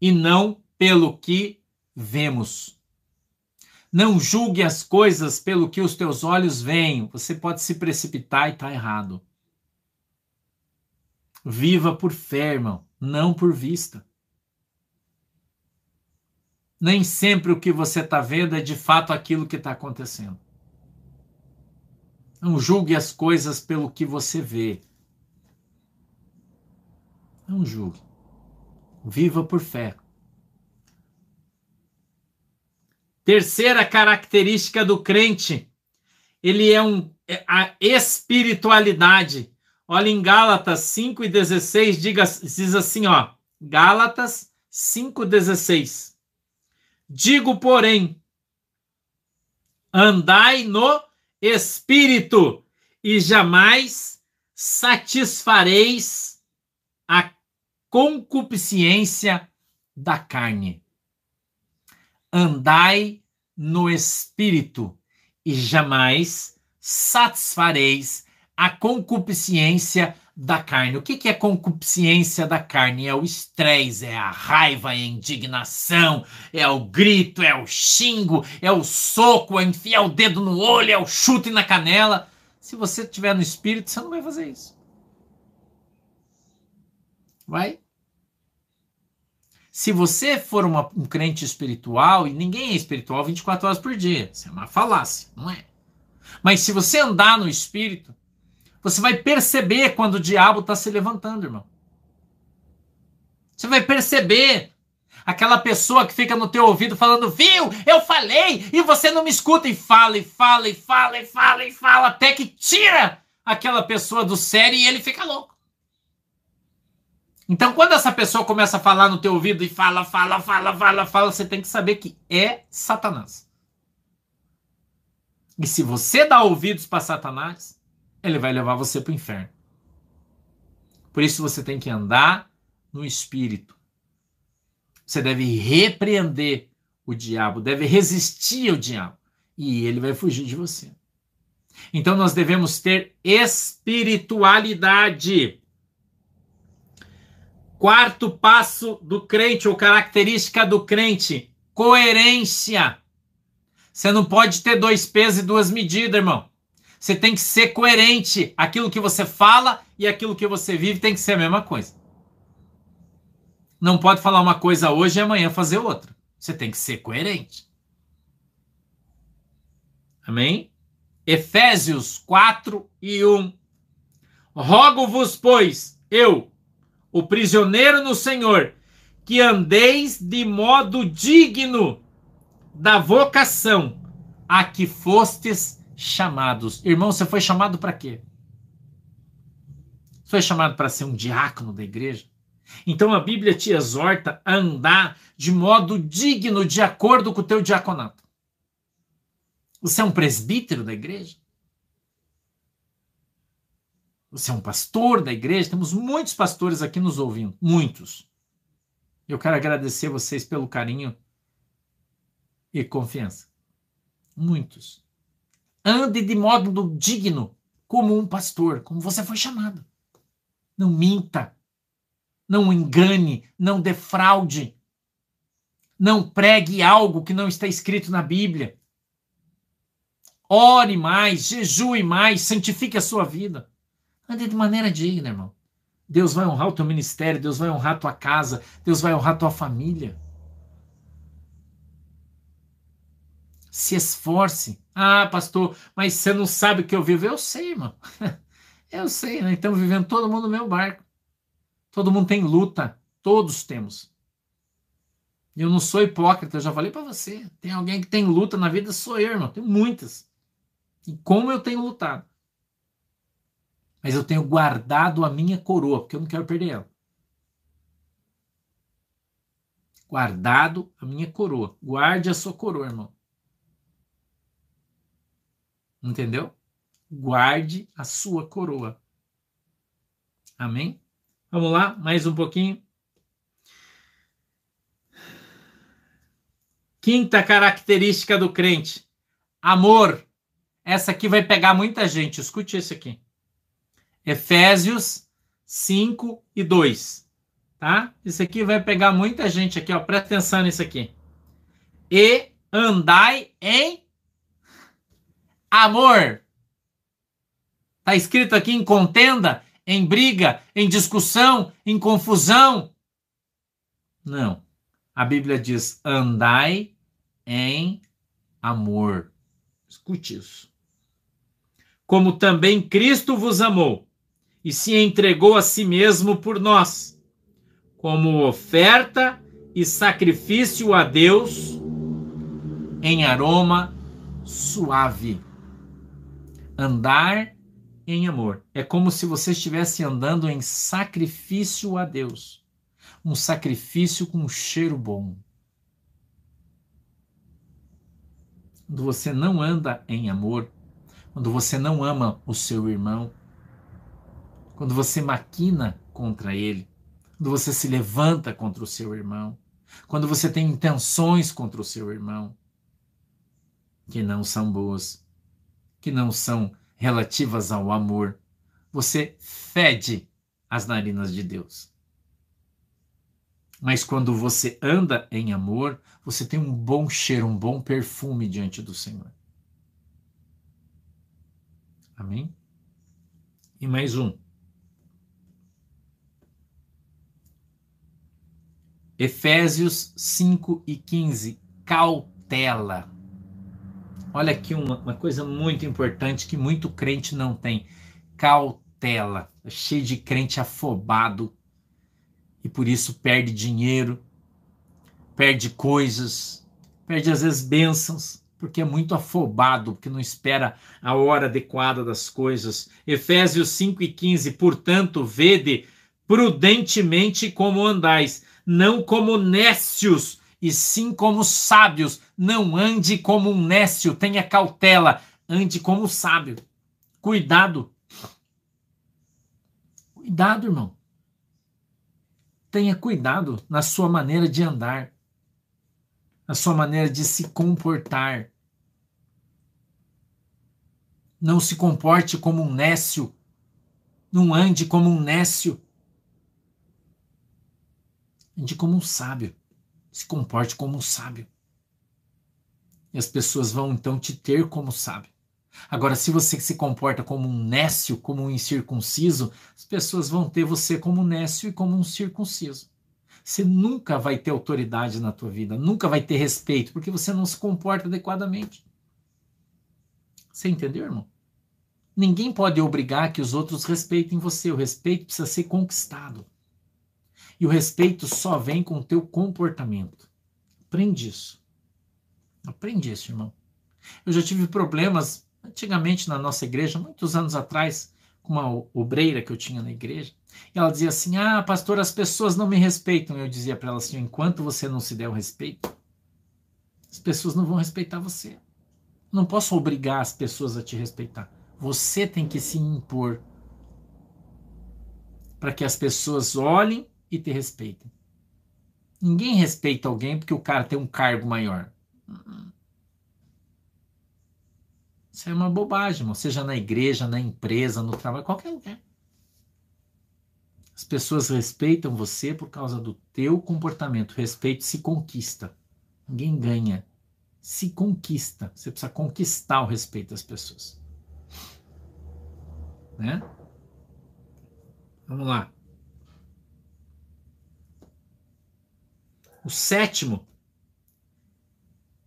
e não pelo que vemos. Não julgue as coisas pelo que os teus olhos veem. Você pode se precipitar e estar tá errado. Viva por fé, irmão, não por vista. Nem sempre o que você está vendo é de fato aquilo que está acontecendo. Não julgue as coisas pelo que você vê. Não julgue. Viva por fé. Terceira característica do crente, ele é um é a espiritualidade. Olha em Gálatas 5:16, diga diz assim, ó, Gálatas 5:16. Digo, porém, andai no espírito e jamais satisfareis a concupiscência da carne. Andai no espírito e jamais satisfareis a concupiscência da carne. O que, que é concupiscência da carne? É o estresse, é a raiva, é a indignação, é o grito, é o xingo, é o soco, é enfiar o dedo no olho, é o chute na canela. Se você estiver no espírito, você não vai fazer isso. Vai? Se você for uma, um crente espiritual, e ninguém é espiritual 24 horas por dia, isso é uma falácia, não é? Mas se você andar no espírito, você vai perceber quando o diabo está se levantando, irmão. Você vai perceber aquela pessoa que fica no teu ouvido falando, viu, eu falei, e você não me escuta, e fala, e fala, e fala, e fala, e fala, até que tira aquela pessoa do sério e ele fica louco. Então, quando essa pessoa começa a falar no teu ouvido e fala, fala, fala, fala, fala, você tem que saber que é Satanás. E se você dá ouvidos para Satanás, ele vai levar você para o inferno. Por isso você tem que andar no espírito. Você deve repreender o diabo, deve resistir ao diabo, e ele vai fugir de você. Então nós devemos ter espiritualidade. Quarto passo do crente, ou característica do crente: coerência. Você não pode ter dois pesos e duas medidas, irmão. Você tem que ser coerente. Aquilo que você fala e aquilo que você vive tem que ser a mesma coisa. Não pode falar uma coisa hoje e amanhã fazer outra. Você tem que ser coerente. Amém? Efésios 4 e 1. Rogo-vos, pois, eu, o prisioneiro no Senhor, que andeis de modo digno da vocação a que fostes chamados. Irmão, você foi chamado para quê? Você foi chamado para ser um diácono da igreja? Então a Bíblia te exorta a andar de modo digno, de acordo com o teu diaconato. Você é um presbítero da igreja? Você é um pastor da igreja? Temos muitos pastores aqui nos ouvindo, muitos. Eu quero agradecer vocês pelo carinho e confiança. Muitos. Ande de modo digno, como um pastor, como você foi chamado. Não minta. Não engane, não defraude. Não pregue algo que não está escrito na Bíblia. Ore mais, jejue mais, santifique a sua vida. Ande de maneira digna, irmão. Deus vai honrar o teu ministério, Deus vai honrar a tua casa, Deus vai honrar a tua família. Se esforce. Ah, pastor, mas você não sabe o que eu vivo. Eu sei, irmão. Eu sei, né? Estamos vivendo todo mundo no meu barco. Todo mundo tem luta. Todos temos. Eu não sou hipócrita, eu já falei para você. Tem alguém que tem luta na vida, sou eu, irmão. Tem muitas. E como eu tenho lutado mas eu tenho guardado a minha coroa, porque eu não quero perder ela. Guardado a minha coroa. Guarde a sua coroa, irmão. Entendeu? Guarde a sua coroa. Amém? Vamos lá, mais um pouquinho. Quinta característica do crente: amor. Essa aqui vai pegar muita gente. Escute esse aqui. Efésios 5 e 2. Tá? Isso aqui vai pegar muita gente aqui, ó. Presta atenção nisso aqui. E andai em amor. Tá escrito aqui em contenda, em briga, em discussão, em confusão. Não. A Bíblia diz: andai em amor. Escute isso. Como também Cristo vos amou e se entregou a si mesmo por nós, como oferta e sacrifício a Deus em aroma suave. Andar em amor. É como se você estivesse andando em sacrifício a Deus. Um sacrifício com um cheiro bom. Quando você não anda em amor, quando você não ama o seu irmão, quando você maquina contra ele, quando você se levanta contra o seu irmão, quando você tem intenções contra o seu irmão que não são boas, que não são relativas ao amor, você fede as narinas de Deus. Mas quando você anda em amor, você tem um bom cheiro, um bom perfume diante do Senhor. Amém? E mais um. Efésios 5 e 15, cautela. Olha aqui uma, uma, coisa muito importante que muito crente não tem: cautela. É cheio de crente afobado e por isso perde dinheiro, perde coisas, perde às vezes bênçãos, porque é muito afobado, porque não espera a hora adequada das coisas. Efésios 5 e 15, portanto, vede prudentemente como andais não como nécios, e sim como sábios. Não ande como um nécio, tenha cautela, ande como sábio. Cuidado. Cuidado, irmão. Tenha cuidado na sua maneira de andar, na sua maneira de se comportar. Não se comporte como um nécio. Não ande como um nécio. Ande como um sábio. Se comporte como um sábio. E as pessoas vão então te ter como sábio. Agora, se você se comporta como um nécio, como um incircunciso, as pessoas vão ter você como um nécio e como um circunciso. você nunca vai ter autoridade na tua vida, nunca vai ter respeito, porque você não se comporta adequadamente. Você entendeu, irmão? Ninguém pode obrigar que os outros respeitem você. O respeito precisa ser conquistado. E o respeito só vem com o teu comportamento. Aprende isso. Aprende isso, irmão. Eu já tive problemas antigamente na nossa igreja, muitos anos atrás, com uma obreira que eu tinha na igreja. E ela dizia assim: Ah, pastor, as pessoas não me respeitam. Eu dizia para ela assim: enquanto você não se der o respeito, as pessoas não vão respeitar você. Não posso obrigar as pessoas a te respeitar. Você tem que se impor para que as pessoas olhem e te respeitem. Ninguém respeita alguém porque o cara tem um cargo maior. Isso é uma bobagem, irmão. seja na igreja, na empresa, no trabalho, qualquer lugar. As pessoas respeitam você por causa do teu comportamento. Respeito se conquista. Ninguém ganha. Se conquista. Você precisa conquistar o respeito das pessoas. Né? Vamos lá. O sétimo,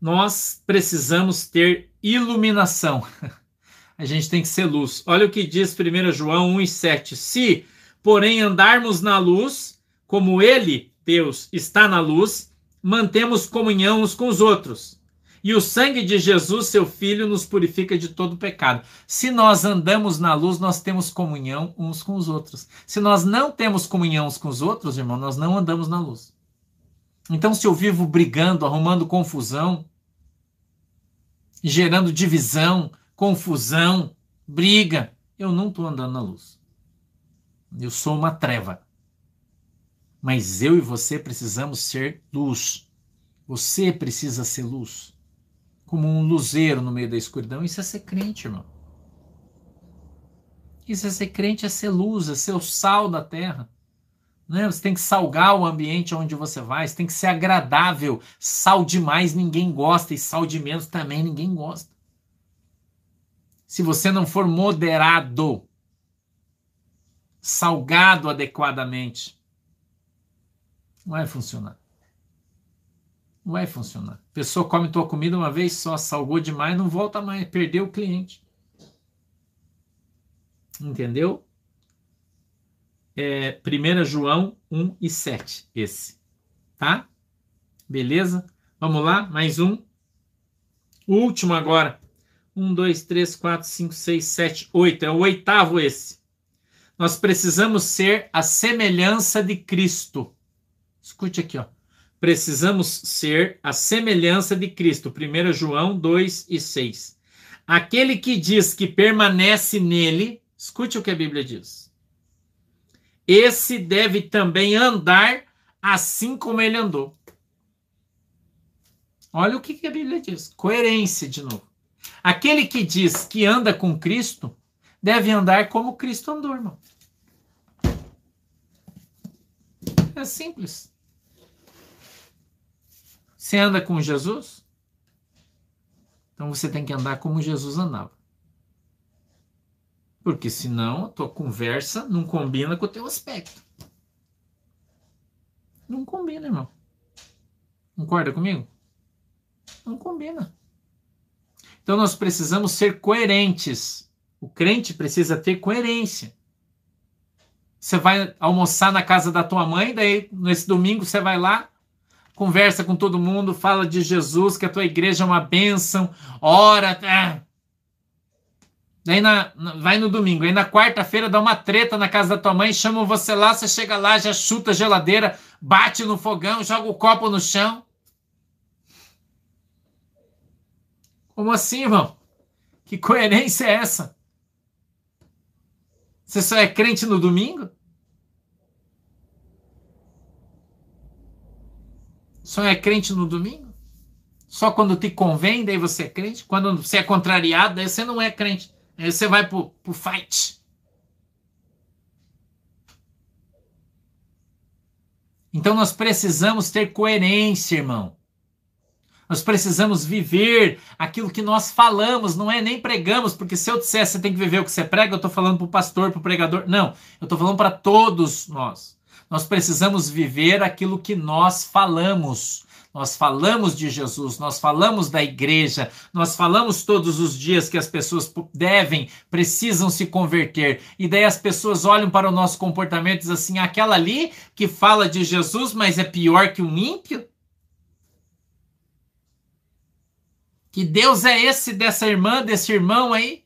nós precisamos ter iluminação. A gente tem que ser luz. Olha o que diz 1 João 1 e 7. Se, porém, andarmos na luz, como Ele, Deus, está na luz, mantemos comunhão uns com os outros e o sangue de Jesus, seu Filho, nos purifica de todo pecado. Se nós andamos na luz, nós temos comunhão uns com os outros. Se nós não temos comunhão uns com os outros, irmão, nós não andamos na luz. Então, se eu vivo brigando, arrumando confusão, gerando divisão, confusão, briga, eu não estou andando na luz. Eu sou uma treva. Mas eu e você precisamos ser luz. Você precisa ser luz como um luzeiro no meio da escuridão. Isso é ser crente, irmão. Isso é ser crente, é ser luz, é ser o sal da terra. Né? Você tem que salgar o ambiente onde você vai, você tem que ser agradável. Sal demais ninguém gosta, e sal de menos também ninguém gosta. Se você não for moderado, salgado adequadamente, não vai funcionar. Não vai funcionar. A pessoa come tua comida uma vez só, salgou demais, não volta mais, perdeu o cliente. Entendeu? É, 1 João 1 e 7, esse. Tá? Beleza? Vamos lá, mais um. O último agora. 1, 2, 3, 4, 5, 6, 7, 8. É o oitavo esse. Nós precisamos ser a semelhança de Cristo. Escute aqui, ó precisamos ser a semelhança de Cristo. 1 João 2 e 6. Aquele que diz que permanece nele, escute o que a Bíblia diz. Esse deve também andar assim como ele andou. Olha o que a Bíblia diz. Coerência de novo. Aquele que diz que anda com Cristo deve andar como Cristo andou, irmão. É simples. Você anda com Jesus? Então você tem que andar como Jesus andava. Porque senão a tua conversa não combina com o teu aspecto. Não combina, irmão. Concorda comigo? Não combina. Então nós precisamos ser coerentes. O crente precisa ter coerência. Você vai almoçar na casa da tua mãe, daí nesse domingo você vai lá, conversa com todo mundo, fala de Jesus, que a tua igreja é uma bênção, ora. Daí na, vai no domingo, aí na quarta-feira dá uma treta na casa da tua mãe, chamam você lá, você chega lá, já chuta a geladeira, bate no fogão, joga o copo no chão. Como assim, irmão? Que coerência é essa? Você só é crente no domingo? Só é crente no domingo? Só quando te convém, daí você é crente? Quando você é contrariado, daí você não é crente. Aí você vai pro, pro fight. Então nós precisamos ter coerência, irmão. Nós precisamos viver aquilo que nós falamos, não é nem pregamos, porque se eu disser você tem que viver o que você prega, eu estou falando para o pastor, para o pregador. Não, eu estou falando para todos nós. Nós precisamos viver aquilo que nós falamos. Nós falamos de Jesus, nós falamos da igreja, nós falamos todos os dias que as pessoas devem, precisam se converter. E daí as pessoas olham para o nosso comportamento e dizem assim: aquela ali que fala de Jesus, mas é pior que um ímpio? Que Deus é esse dessa irmã, desse irmão aí?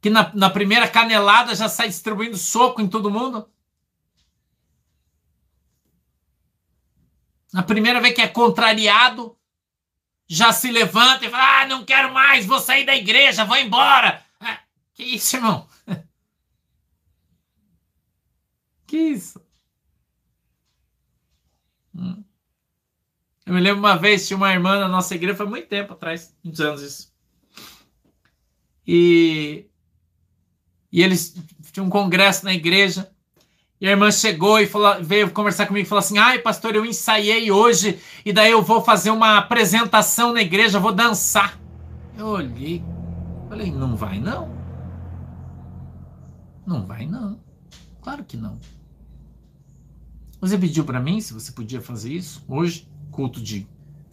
Que na, na primeira canelada já sai distribuindo soco em todo mundo? Na primeira vez que é contrariado, já se levanta e fala: Ah, não quero mais, vou sair da igreja, vou embora. Ah, que isso, irmão? que isso? Hum. Eu me lembro uma vez, tinha uma irmã na nossa igreja, foi muito tempo atrás, muitos anos isso. E, e eles tinham um congresso na igreja. E a irmã chegou e falou, veio conversar comigo e falou assim: Ai, pastor, eu ensaiei hoje e daí eu vou fazer uma apresentação na igreja, vou dançar. Eu olhei, falei: Não vai não. Não vai não. Claro que não. Você pediu para mim se você podia fazer isso hoje, culto de,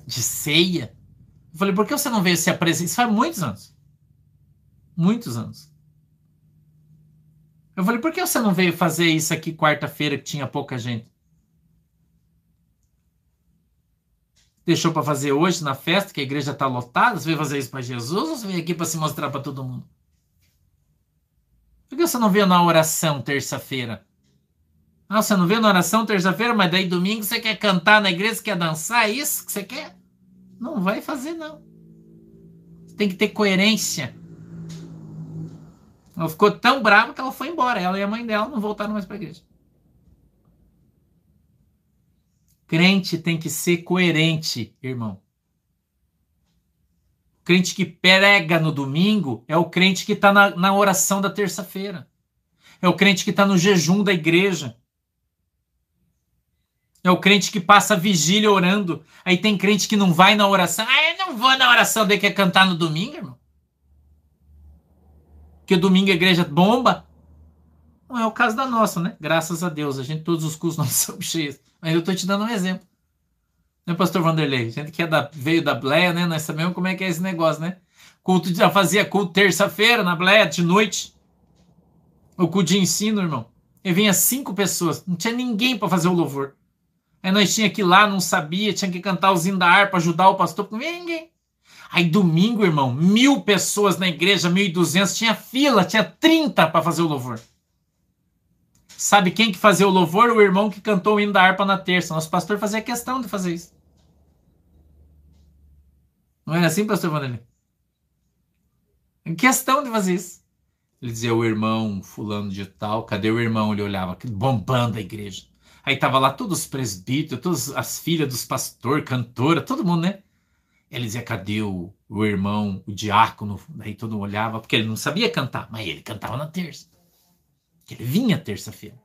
de ceia. Eu falei: Por que você não veio se apresentar? Isso faz muitos anos. Muitos anos. Eu falei, por que você não veio fazer isso aqui quarta-feira que tinha pouca gente? Deixou para fazer hoje na festa, que a igreja está lotada? Você veio fazer isso para Jesus ou você veio aqui para se mostrar para todo mundo? Por que você não veio na oração terça-feira? Ah, você não veio na oração terça-feira, mas daí domingo você quer cantar na igreja, quer dançar, é isso que você quer? Não vai fazer, não. Você tem que ter coerência. Ela ficou tão brava que ela foi embora. Ela e a mãe dela não voltaram mais para a igreja. Crente tem que ser coerente, irmão. O crente que prega no domingo é o crente que está na, na oração da terça-feira. É o crente que está no jejum da igreja. É o crente que passa vigília orando. Aí tem crente que não vai na oração. Ah, eu não vou na oração, daí quer cantar no domingo, irmão porque domingo a igreja bomba. Não é o caso da nossa, né? Graças a Deus, a gente todos os cursos não são cheios. Mas eu estou te dando um exemplo. Né, pastor Vanderlei? A gente que é da, veio da Bleia, né? Nós sabemos como é que é esse negócio, né? Culto já fazia culto terça-feira na Bleia, de noite. O culto de ensino, irmão. E vinha cinco pessoas, não tinha ninguém para fazer o louvor. Aí nós tinha que ir lá, não sabia, tinha que cantar o hino da harpa, ajudar o pastor, não vinha ninguém. Aí domingo, irmão, mil pessoas na igreja, mil e duzentos, tinha fila, tinha trinta para fazer o louvor. Sabe quem que fazia o louvor? O irmão que cantou o hino da harpa na terça. Nosso pastor fazia questão de fazer isso. Não era assim, pastor Vanderlei? Questão de fazer isso. Ele dizia, o irmão fulano de tal, cadê o irmão? Ele olhava, bombando a igreja. Aí tava lá todos os presbíteros, todas as filhas dos pastores, cantora, todo mundo, né? Dizia, cadê o, o irmão, o diácono? Daí todo mundo olhava, porque ele não sabia cantar, mas ele cantava na terça. Ele vinha terça-feira.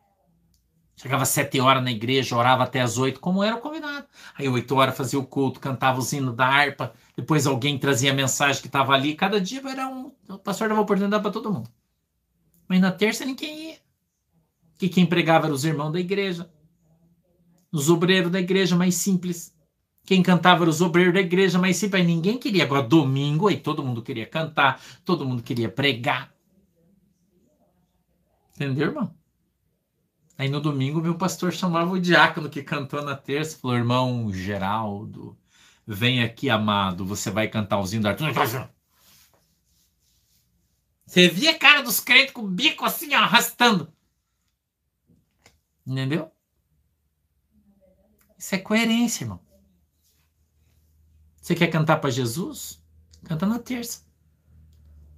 Chegava às sete horas na igreja, orava até às oito, como era o convidado. Aí oito horas fazia o culto, cantava os hinos da harpa, depois alguém trazia a mensagem que estava ali. Cada dia era um. O pastor dava oportunidade para todo mundo. Mas na terça ninguém ia. Que quem pregava eram os irmãos da igreja, os obreiros da igreja mais simples. Quem cantava era os obreiros da igreja, mas sempre ninguém queria. Agora, domingo, aí todo mundo queria cantar, todo mundo queria pregar. Entendeu, irmão? Aí no domingo, meu pastor chamava o diácono que cantou na terça, falou: irmão Geraldo, vem aqui, amado, você vai cantar os hinos da Você via a cara dos crentes com o bico assim, arrastando. Entendeu? Isso é coerência, irmão. Você quer cantar para Jesus? Canta na terça.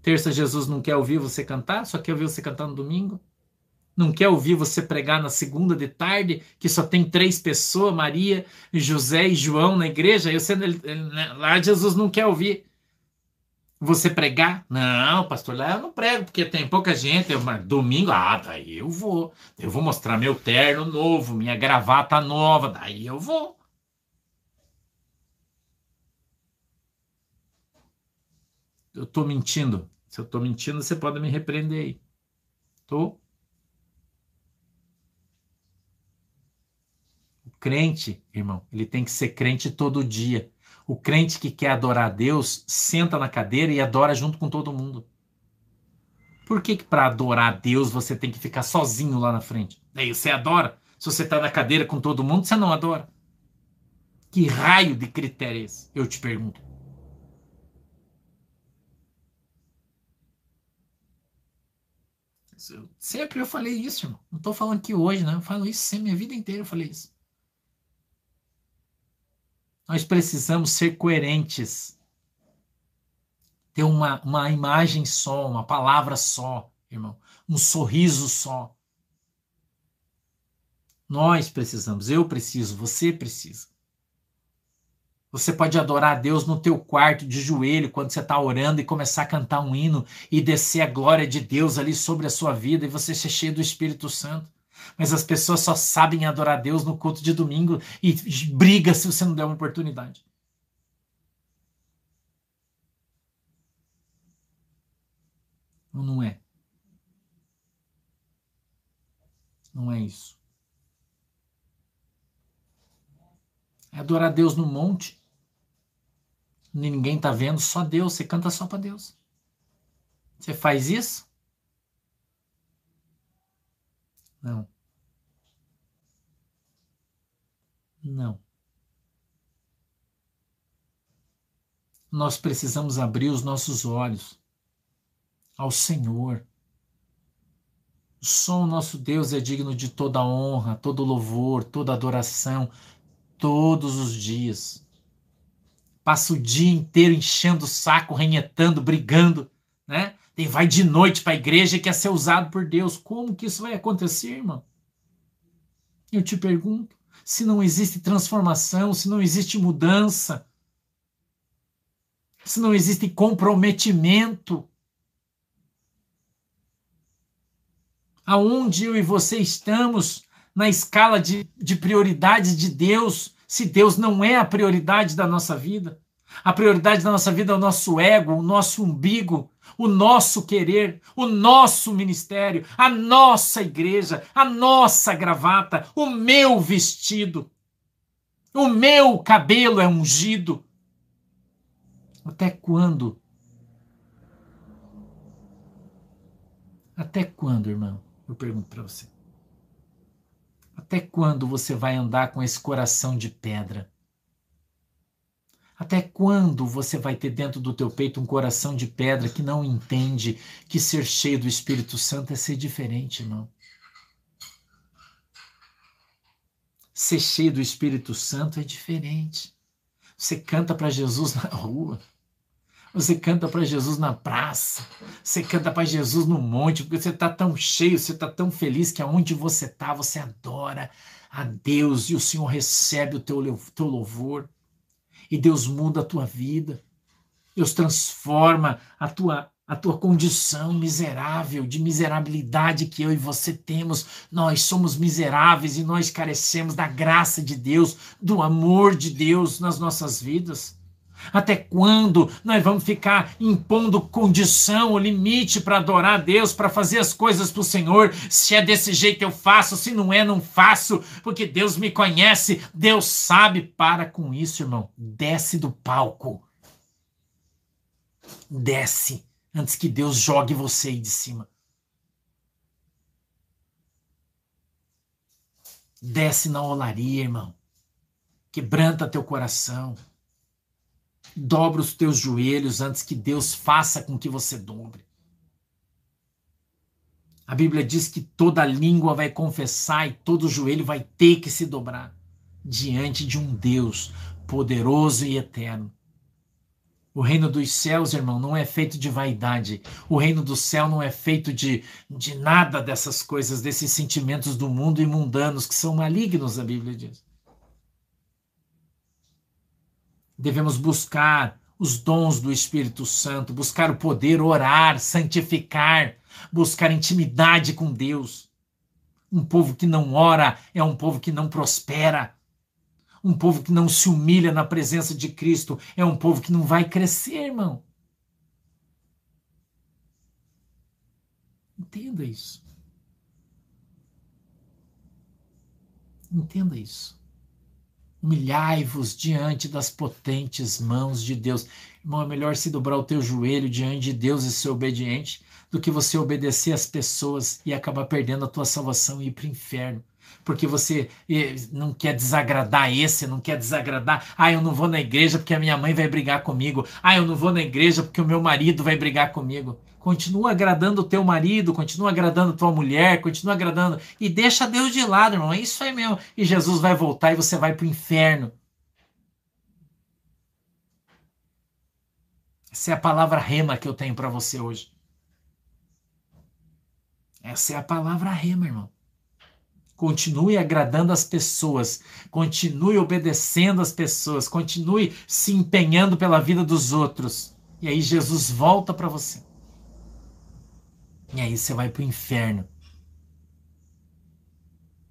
Terça, Jesus não quer ouvir você cantar, só quer ouvir você cantar no domingo. Não quer ouvir você pregar na segunda de tarde, que só tem três pessoas, Maria, José e João na igreja. Eu, né, lá Jesus não quer ouvir você pregar. Não, pastor, lá eu não prego, porque tem pouca gente. Eu, domingo, ah, daí eu vou. Eu vou mostrar meu terno novo, minha gravata nova, daí eu vou. Eu estou mentindo. Se eu estou mentindo, você pode me repreender aí. Tô? crente, irmão, ele tem que ser crente todo dia. O crente que quer adorar a Deus senta na cadeira e adora junto com todo mundo. Por que, que para adorar a Deus você tem que ficar sozinho lá na frente? Daí você adora. Se você está na cadeira com todo mundo, você não adora. Que raio de critério é esse? Eu te pergunto. Sempre eu falei isso, irmão. Não estou falando que hoje, né? Eu falo isso sempre, minha vida inteira eu falei isso. Nós precisamos ser coerentes. Ter uma, uma imagem só, uma palavra só, irmão. Um sorriso só. Nós precisamos, eu preciso, você precisa. Você pode adorar a Deus no teu quarto de joelho quando você está orando e começar a cantar um hino e descer a glória de Deus ali sobre a sua vida e você ser cheio do Espírito Santo. Mas as pessoas só sabem adorar a Deus no culto de domingo e briga se você não der uma oportunidade. Ou não é? Não é isso. É adorar a Deus no monte ninguém tá vendo, só Deus, você canta só para Deus. Você faz isso? Não. Não. Nós precisamos abrir os nossos olhos ao Senhor. Só o nosso Deus é digno de toda honra, todo louvor, toda adoração, todos os dias passa o dia inteiro enchendo o saco, renhetando, brigando, né? E vai de noite para a igreja e quer ser usado por Deus. Como que isso vai acontecer, irmão? Eu te pergunto, se não existe transformação, se não existe mudança, se não existe comprometimento, aonde eu e você estamos na escala de, de prioridades de Deus, se Deus não é a prioridade da nossa vida. A prioridade da nossa vida é o nosso ego, o nosso umbigo, o nosso querer, o nosso ministério, a nossa igreja, a nossa gravata, o meu vestido. O meu cabelo é ungido. Até quando? Até quando, irmão? Eu pergunto para você. Até quando você vai andar com esse coração de pedra? Até quando você vai ter dentro do teu peito um coração de pedra que não entende que ser cheio do Espírito Santo é ser diferente, irmão? Ser cheio do Espírito Santo é diferente. Você canta para Jesus na rua. Você canta para Jesus na praça, você canta para Jesus no monte, porque você está tão cheio, você está tão feliz que aonde você está, você adora a Deus e o Senhor recebe o teu, teu louvor. E Deus muda a tua vida. Deus transforma a tua, a tua condição miserável, de miserabilidade que eu e você temos. Nós somos miseráveis e nós carecemos da graça de Deus, do amor de Deus nas nossas vidas. Até quando nós vamos ficar impondo condição limite para adorar a Deus, para fazer as coisas para o Senhor? Se é desse jeito eu faço, se não é, não faço, porque Deus me conhece, Deus sabe. Para com isso, irmão. Desce do palco. Desce antes que Deus jogue você aí de cima. Desce na olaria, irmão. Quebranta teu coração. Dobra os teus joelhos antes que Deus faça com que você dobre. A Bíblia diz que toda língua vai confessar e todo joelho vai ter que se dobrar diante de um Deus poderoso e eterno. O reino dos céus, irmão, não é feito de vaidade. O reino do céu não é feito de, de nada dessas coisas, desses sentimentos do mundo e mundanos que são malignos, a Bíblia diz. Devemos buscar os dons do Espírito Santo, buscar o poder, orar, santificar, buscar intimidade com Deus. Um povo que não ora é um povo que não prospera. Um povo que não se humilha na presença de Cristo é um povo que não vai crescer, irmão. Entenda isso. Entenda isso. Humilhai-vos diante das potentes mãos de Deus. Irmão, é melhor se dobrar o teu joelho diante de Deus e ser obediente do que você obedecer às pessoas e acabar perdendo a tua salvação e ir para o inferno. Porque você não quer desagradar esse, não quer desagradar. Ah, eu não vou na igreja porque a minha mãe vai brigar comigo. Ah, eu não vou na igreja porque o meu marido vai brigar comigo. Continua agradando o teu marido, continua agradando tua mulher, continua agradando. E deixa Deus de lado, irmão. É isso aí mesmo. E Jesus vai voltar e você vai para o inferno. Essa é a palavra rema que eu tenho para você hoje. Essa é a palavra rema, irmão. Continue agradando as pessoas, continue obedecendo as pessoas, continue se empenhando pela vida dos outros. E aí Jesus volta para você. E aí você vai para o inferno.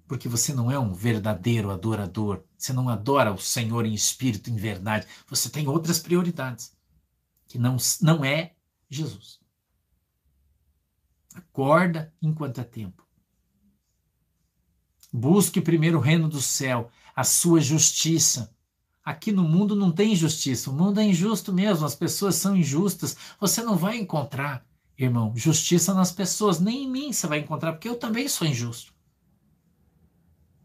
Porque você não é um verdadeiro adorador. Você não adora o Senhor em espírito, em verdade. Você tem outras prioridades. Que não, não é Jesus. Acorda enquanto é tempo. Busque primeiro o reino do céu, a sua justiça. Aqui no mundo não tem justiça. O mundo é injusto mesmo. As pessoas são injustas. Você não vai encontrar irmão, justiça nas pessoas, nem em mim você vai encontrar, porque eu também sou injusto.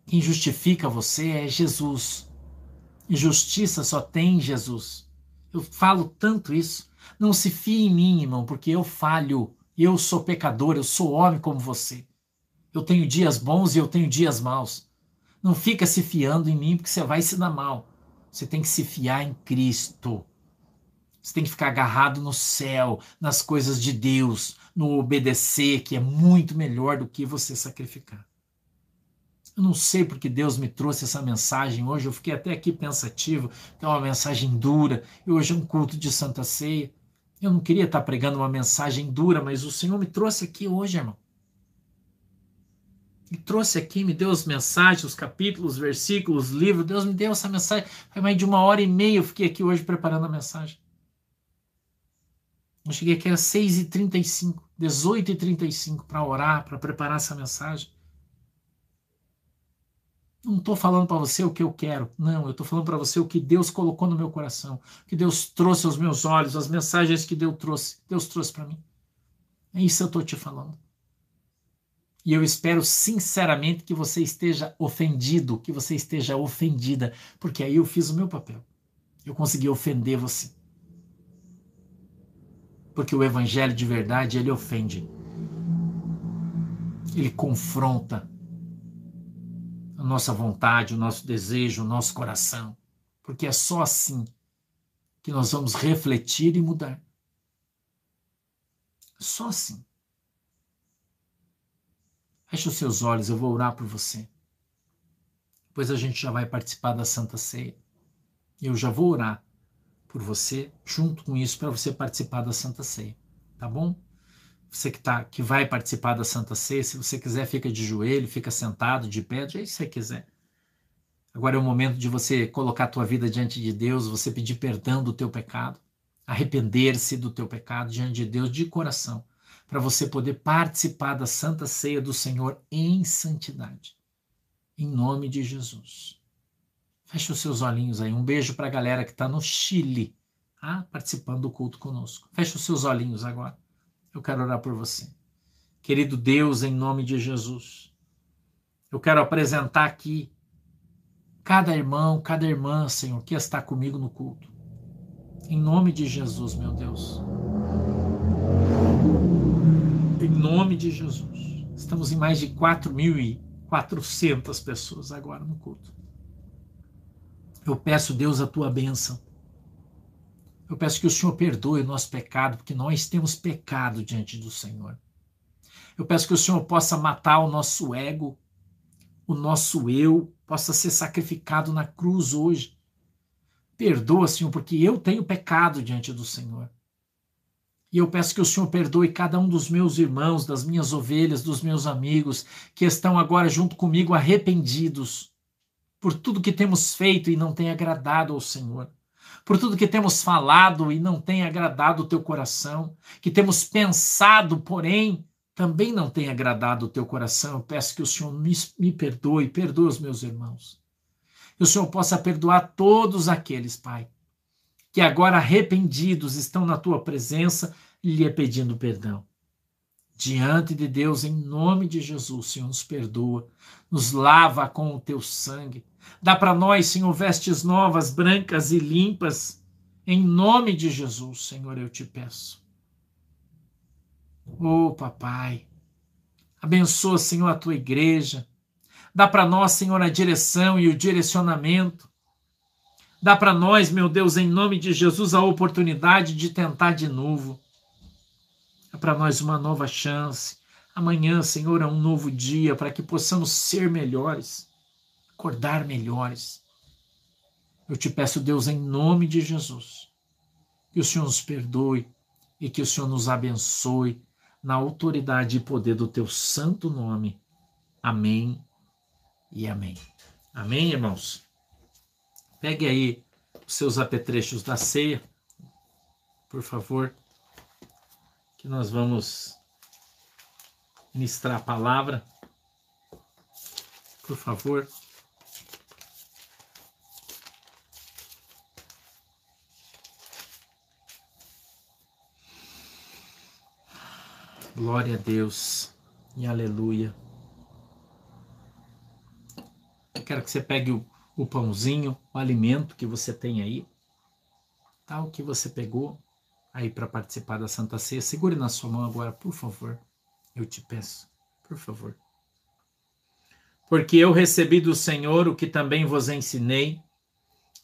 Quem justifica você é Jesus. Justiça só tem Jesus. Eu falo tanto isso. Não se fie em mim, irmão, porque eu falho. Eu sou pecador, eu sou homem como você. Eu tenho dias bons e eu tenho dias maus. Não fica se fiando em mim, porque você vai se dar mal. Você tem que se fiar em Cristo. Você tem que ficar agarrado no céu, nas coisas de Deus, no obedecer, que é muito melhor do que você sacrificar. Eu não sei porque Deus me trouxe essa mensagem hoje, eu fiquei até aqui pensativo, é uma mensagem dura, e hoje é um culto de Santa Ceia. Eu não queria estar pregando uma mensagem dura, mas o Senhor me trouxe aqui hoje, irmão. Me trouxe aqui, me deu as mensagens, os capítulos, os versículos, os livros. Deus me deu essa mensagem. Foi mais de uma hora e meia eu fiquei aqui hoje preparando a mensagem. Eu cheguei aqui às 6h35, 18h35 para orar, para preparar essa mensagem. Não estou falando para você o que eu quero. Não, eu estou falando para você o que Deus colocou no meu coração, o que Deus trouxe aos meus olhos, as mensagens que Deus trouxe, Deus trouxe para mim. É isso que eu estou te falando. E eu espero sinceramente que você esteja ofendido, que você esteja ofendida, porque aí eu fiz o meu papel. Eu consegui ofender você porque o evangelho de verdade ele ofende. Ele confronta a nossa vontade, o nosso desejo, o nosso coração, porque é só assim que nós vamos refletir e mudar. Só assim. Feche os seus olhos, eu vou orar por você. Depois a gente já vai participar da Santa Ceia. Eu já vou orar por você, junto com isso, para você participar da Santa Ceia, tá bom? Você que, tá, que vai participar da Santa Ceia, se você quiser, fica de joelho, fica sentado, de pé, do jeito que você quiser. Agora é o momento de você colocar a tua vida diante de Deus, você pedir perdão do teu pecado, arrepender-se do teu pecado diante de Deus de coração, para você poder participar da Santa Ceia do Senhor em santidade. Em nome de Jesus. Feche os seus olhinhos aí. Um beijo para a galera que está no Chile, tá? participando do culto conosco. Feche os seus olhinhos agora. Eu quero orar por você. Querido Deus, em nome de Jesus, eu quero apresentar aqui cada irmão, cada irmã, Senhor, que está comigo no culto. Em nome de Jesus, meu Deus. Em nome de Jesus. Estamos em mais de 4.400 pessoas agora no culto. Eu peço, Deus, a tua bênção. Eu peço que o Senhor perdoe o nosso pecado, porque nós temos pecado diante do Senhor. Eu peço que o Senhor possa matar o nosso ego, o nosso eu, possa ser sacrificado na cruz hoje. Perdoa, Senhor, porque eu tenho pecado diante do Senhor. E eu peço que o Senhor perdoe cada um dos meus irmãos, das minhas ovelhas, dos meus amigos, que estão agora junto comigo arrependidos por tudo que temos feito e não tem agradado ao Senhor, por tudo que temos falado e não tem agradado o teu coração, que temos pensado, porém, também não tem agradado o teu coração. Eu peço que o Senhor me, me perdoe, perdoe os meus irmãos. Que o Senhor possa perdoar todos aqueles, Pai, que agora arrependidos estão na tua presença lhe pedindo perdão. Diante de Deus, em nome de Jesus, Senhor, nos perdoa, nos lava com o teu sangue. Dá para nós, Senhor, vestes novas, brancas e limpas. Em nome de Jesus, Senhor, eu te peço. Oh, papai, abençoa, Senhor, a tua igreja. Dá para nós, Senhor, a direção e o direcionamento. Dá para nós, meu Deus, em nome de Jesus, a oportunidade de tentar de novo. Dá para nós uma nova chance. Amanhã, Senhor, é um novo dia para que possamos ser melhores, acordar melhores. Eu te peço, Deus, em nome de Jesus, que o Senhor nos perdoe e que o Senhor nos abençoe na autoridade e poder do teu santo nome. Amém e amém. Amém, irmãos? Pegue aí os seus apetrechos da ceia, por favor, que nós vamos ministrar a palavra. Por favor. Glória a Deus e aleluia. Eu quero que você pegue o o pãozinho, o alimento que você tem aí, tal que você pegou aí para participar da Santa Ceia. Segure na sua mão agora, por favor. Eu te peço, por favor. Porque eu recebi do Senhor o que também vos ensinei,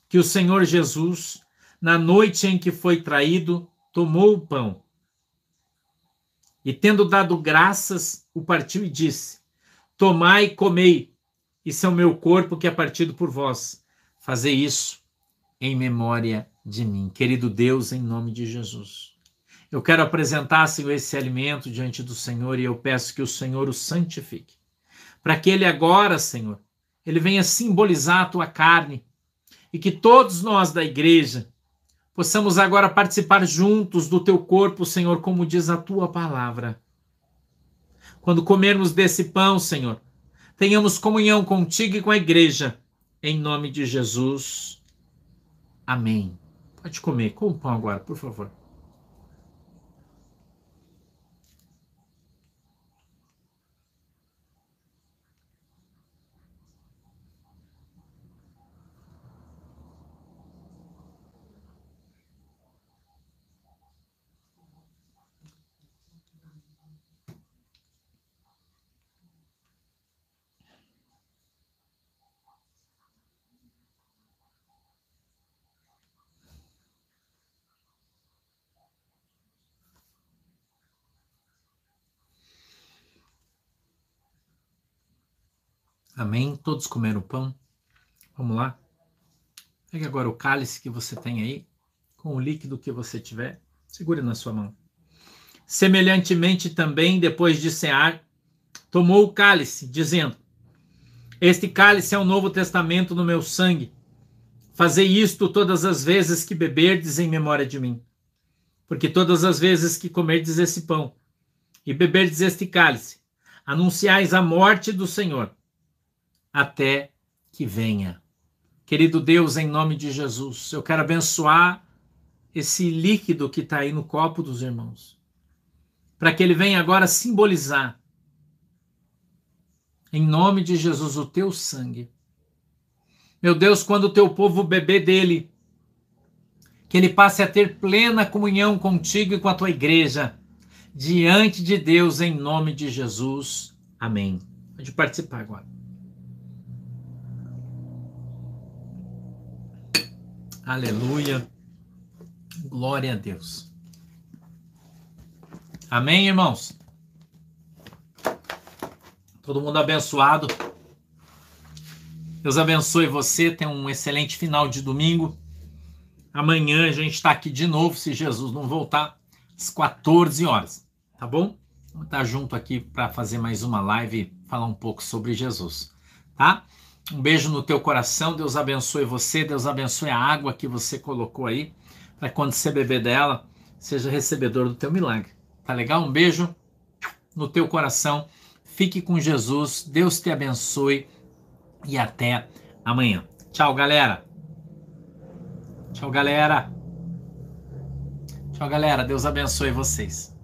que o Senhor Jesus, na noite em que foi traído, tomou o pão e, tendo dado graças, o partiu e disse: Tomai e comei, isso é o meu corpo que é partido por vós. Fazer isso em memória de mim. Querido Deus, em nome de Jesus. Eu quero apresentar, Senhor, esse alimento diante do Senhor e eu peço que o Senhor o santifique. Para que ele agora, Senhor, ele venha simbolizar a tua carne e que todos nós da igreja possamos agora participar juntos do teu corpo, Senhor, como diz a tua palavra. Quando comermos desse pão, Senhor, tenhamos comunhão contigo e com a igreja. Em nome de Jesus. Amém. Pode comer. Com o pão agora, por favor. Amém? Todos comeram pão? Vamos lá? Pegue agora o cálice que você tem aí, com o líquido que você tiver, segure na sua mão. Semelhantemente também, depois de cear, tomou o cálice, dizendo: Este cálice é o novo testamento no meu sangue. Fazei isto todas as vezes que beberdes em memória de mim. Porque todas as vezes que comerdes esse pão e beberdes este cálice, anunciais a morte do Senhor até que venha. Querido Deus, em nome de Jesus, eu quero abençoar esse líquido que está aí no copo dos irmãos, para que ele venha agora simbolizar, em nome de Jesus, o teu sangue. Meu Deus, quando o teu povo beber dele, que ele passe a ter plena comunhão contigo e com a tua igreja, diante de Deus, em nome de Jesus. Amém. Pode participar agora. Aleluia. Glória a Deus. Amém, irmãos? Todo mundo abençoado. Deus abençoe você. Tenha um excelente final de domingo. Amanhã a gente está aqui de novo, se Jesus não voltar, às 14 horas. Tá bom? Vamos estar junto aqui para fazer mais uma live, falar um pouco sobre Jesus. Tá? Um beijo no teu coração, Deus abençoe você, Deus abençoe a água que você colocou aí, para quando você beber dela, seja recebedor do teu milagre. Tá legal? Um beijo no teu coração. Fique com Jesus, Deus te abençoe e até amanhã. Tchau, galera. Tchau, galera. Tchau, galera. Deus abençoe vocês.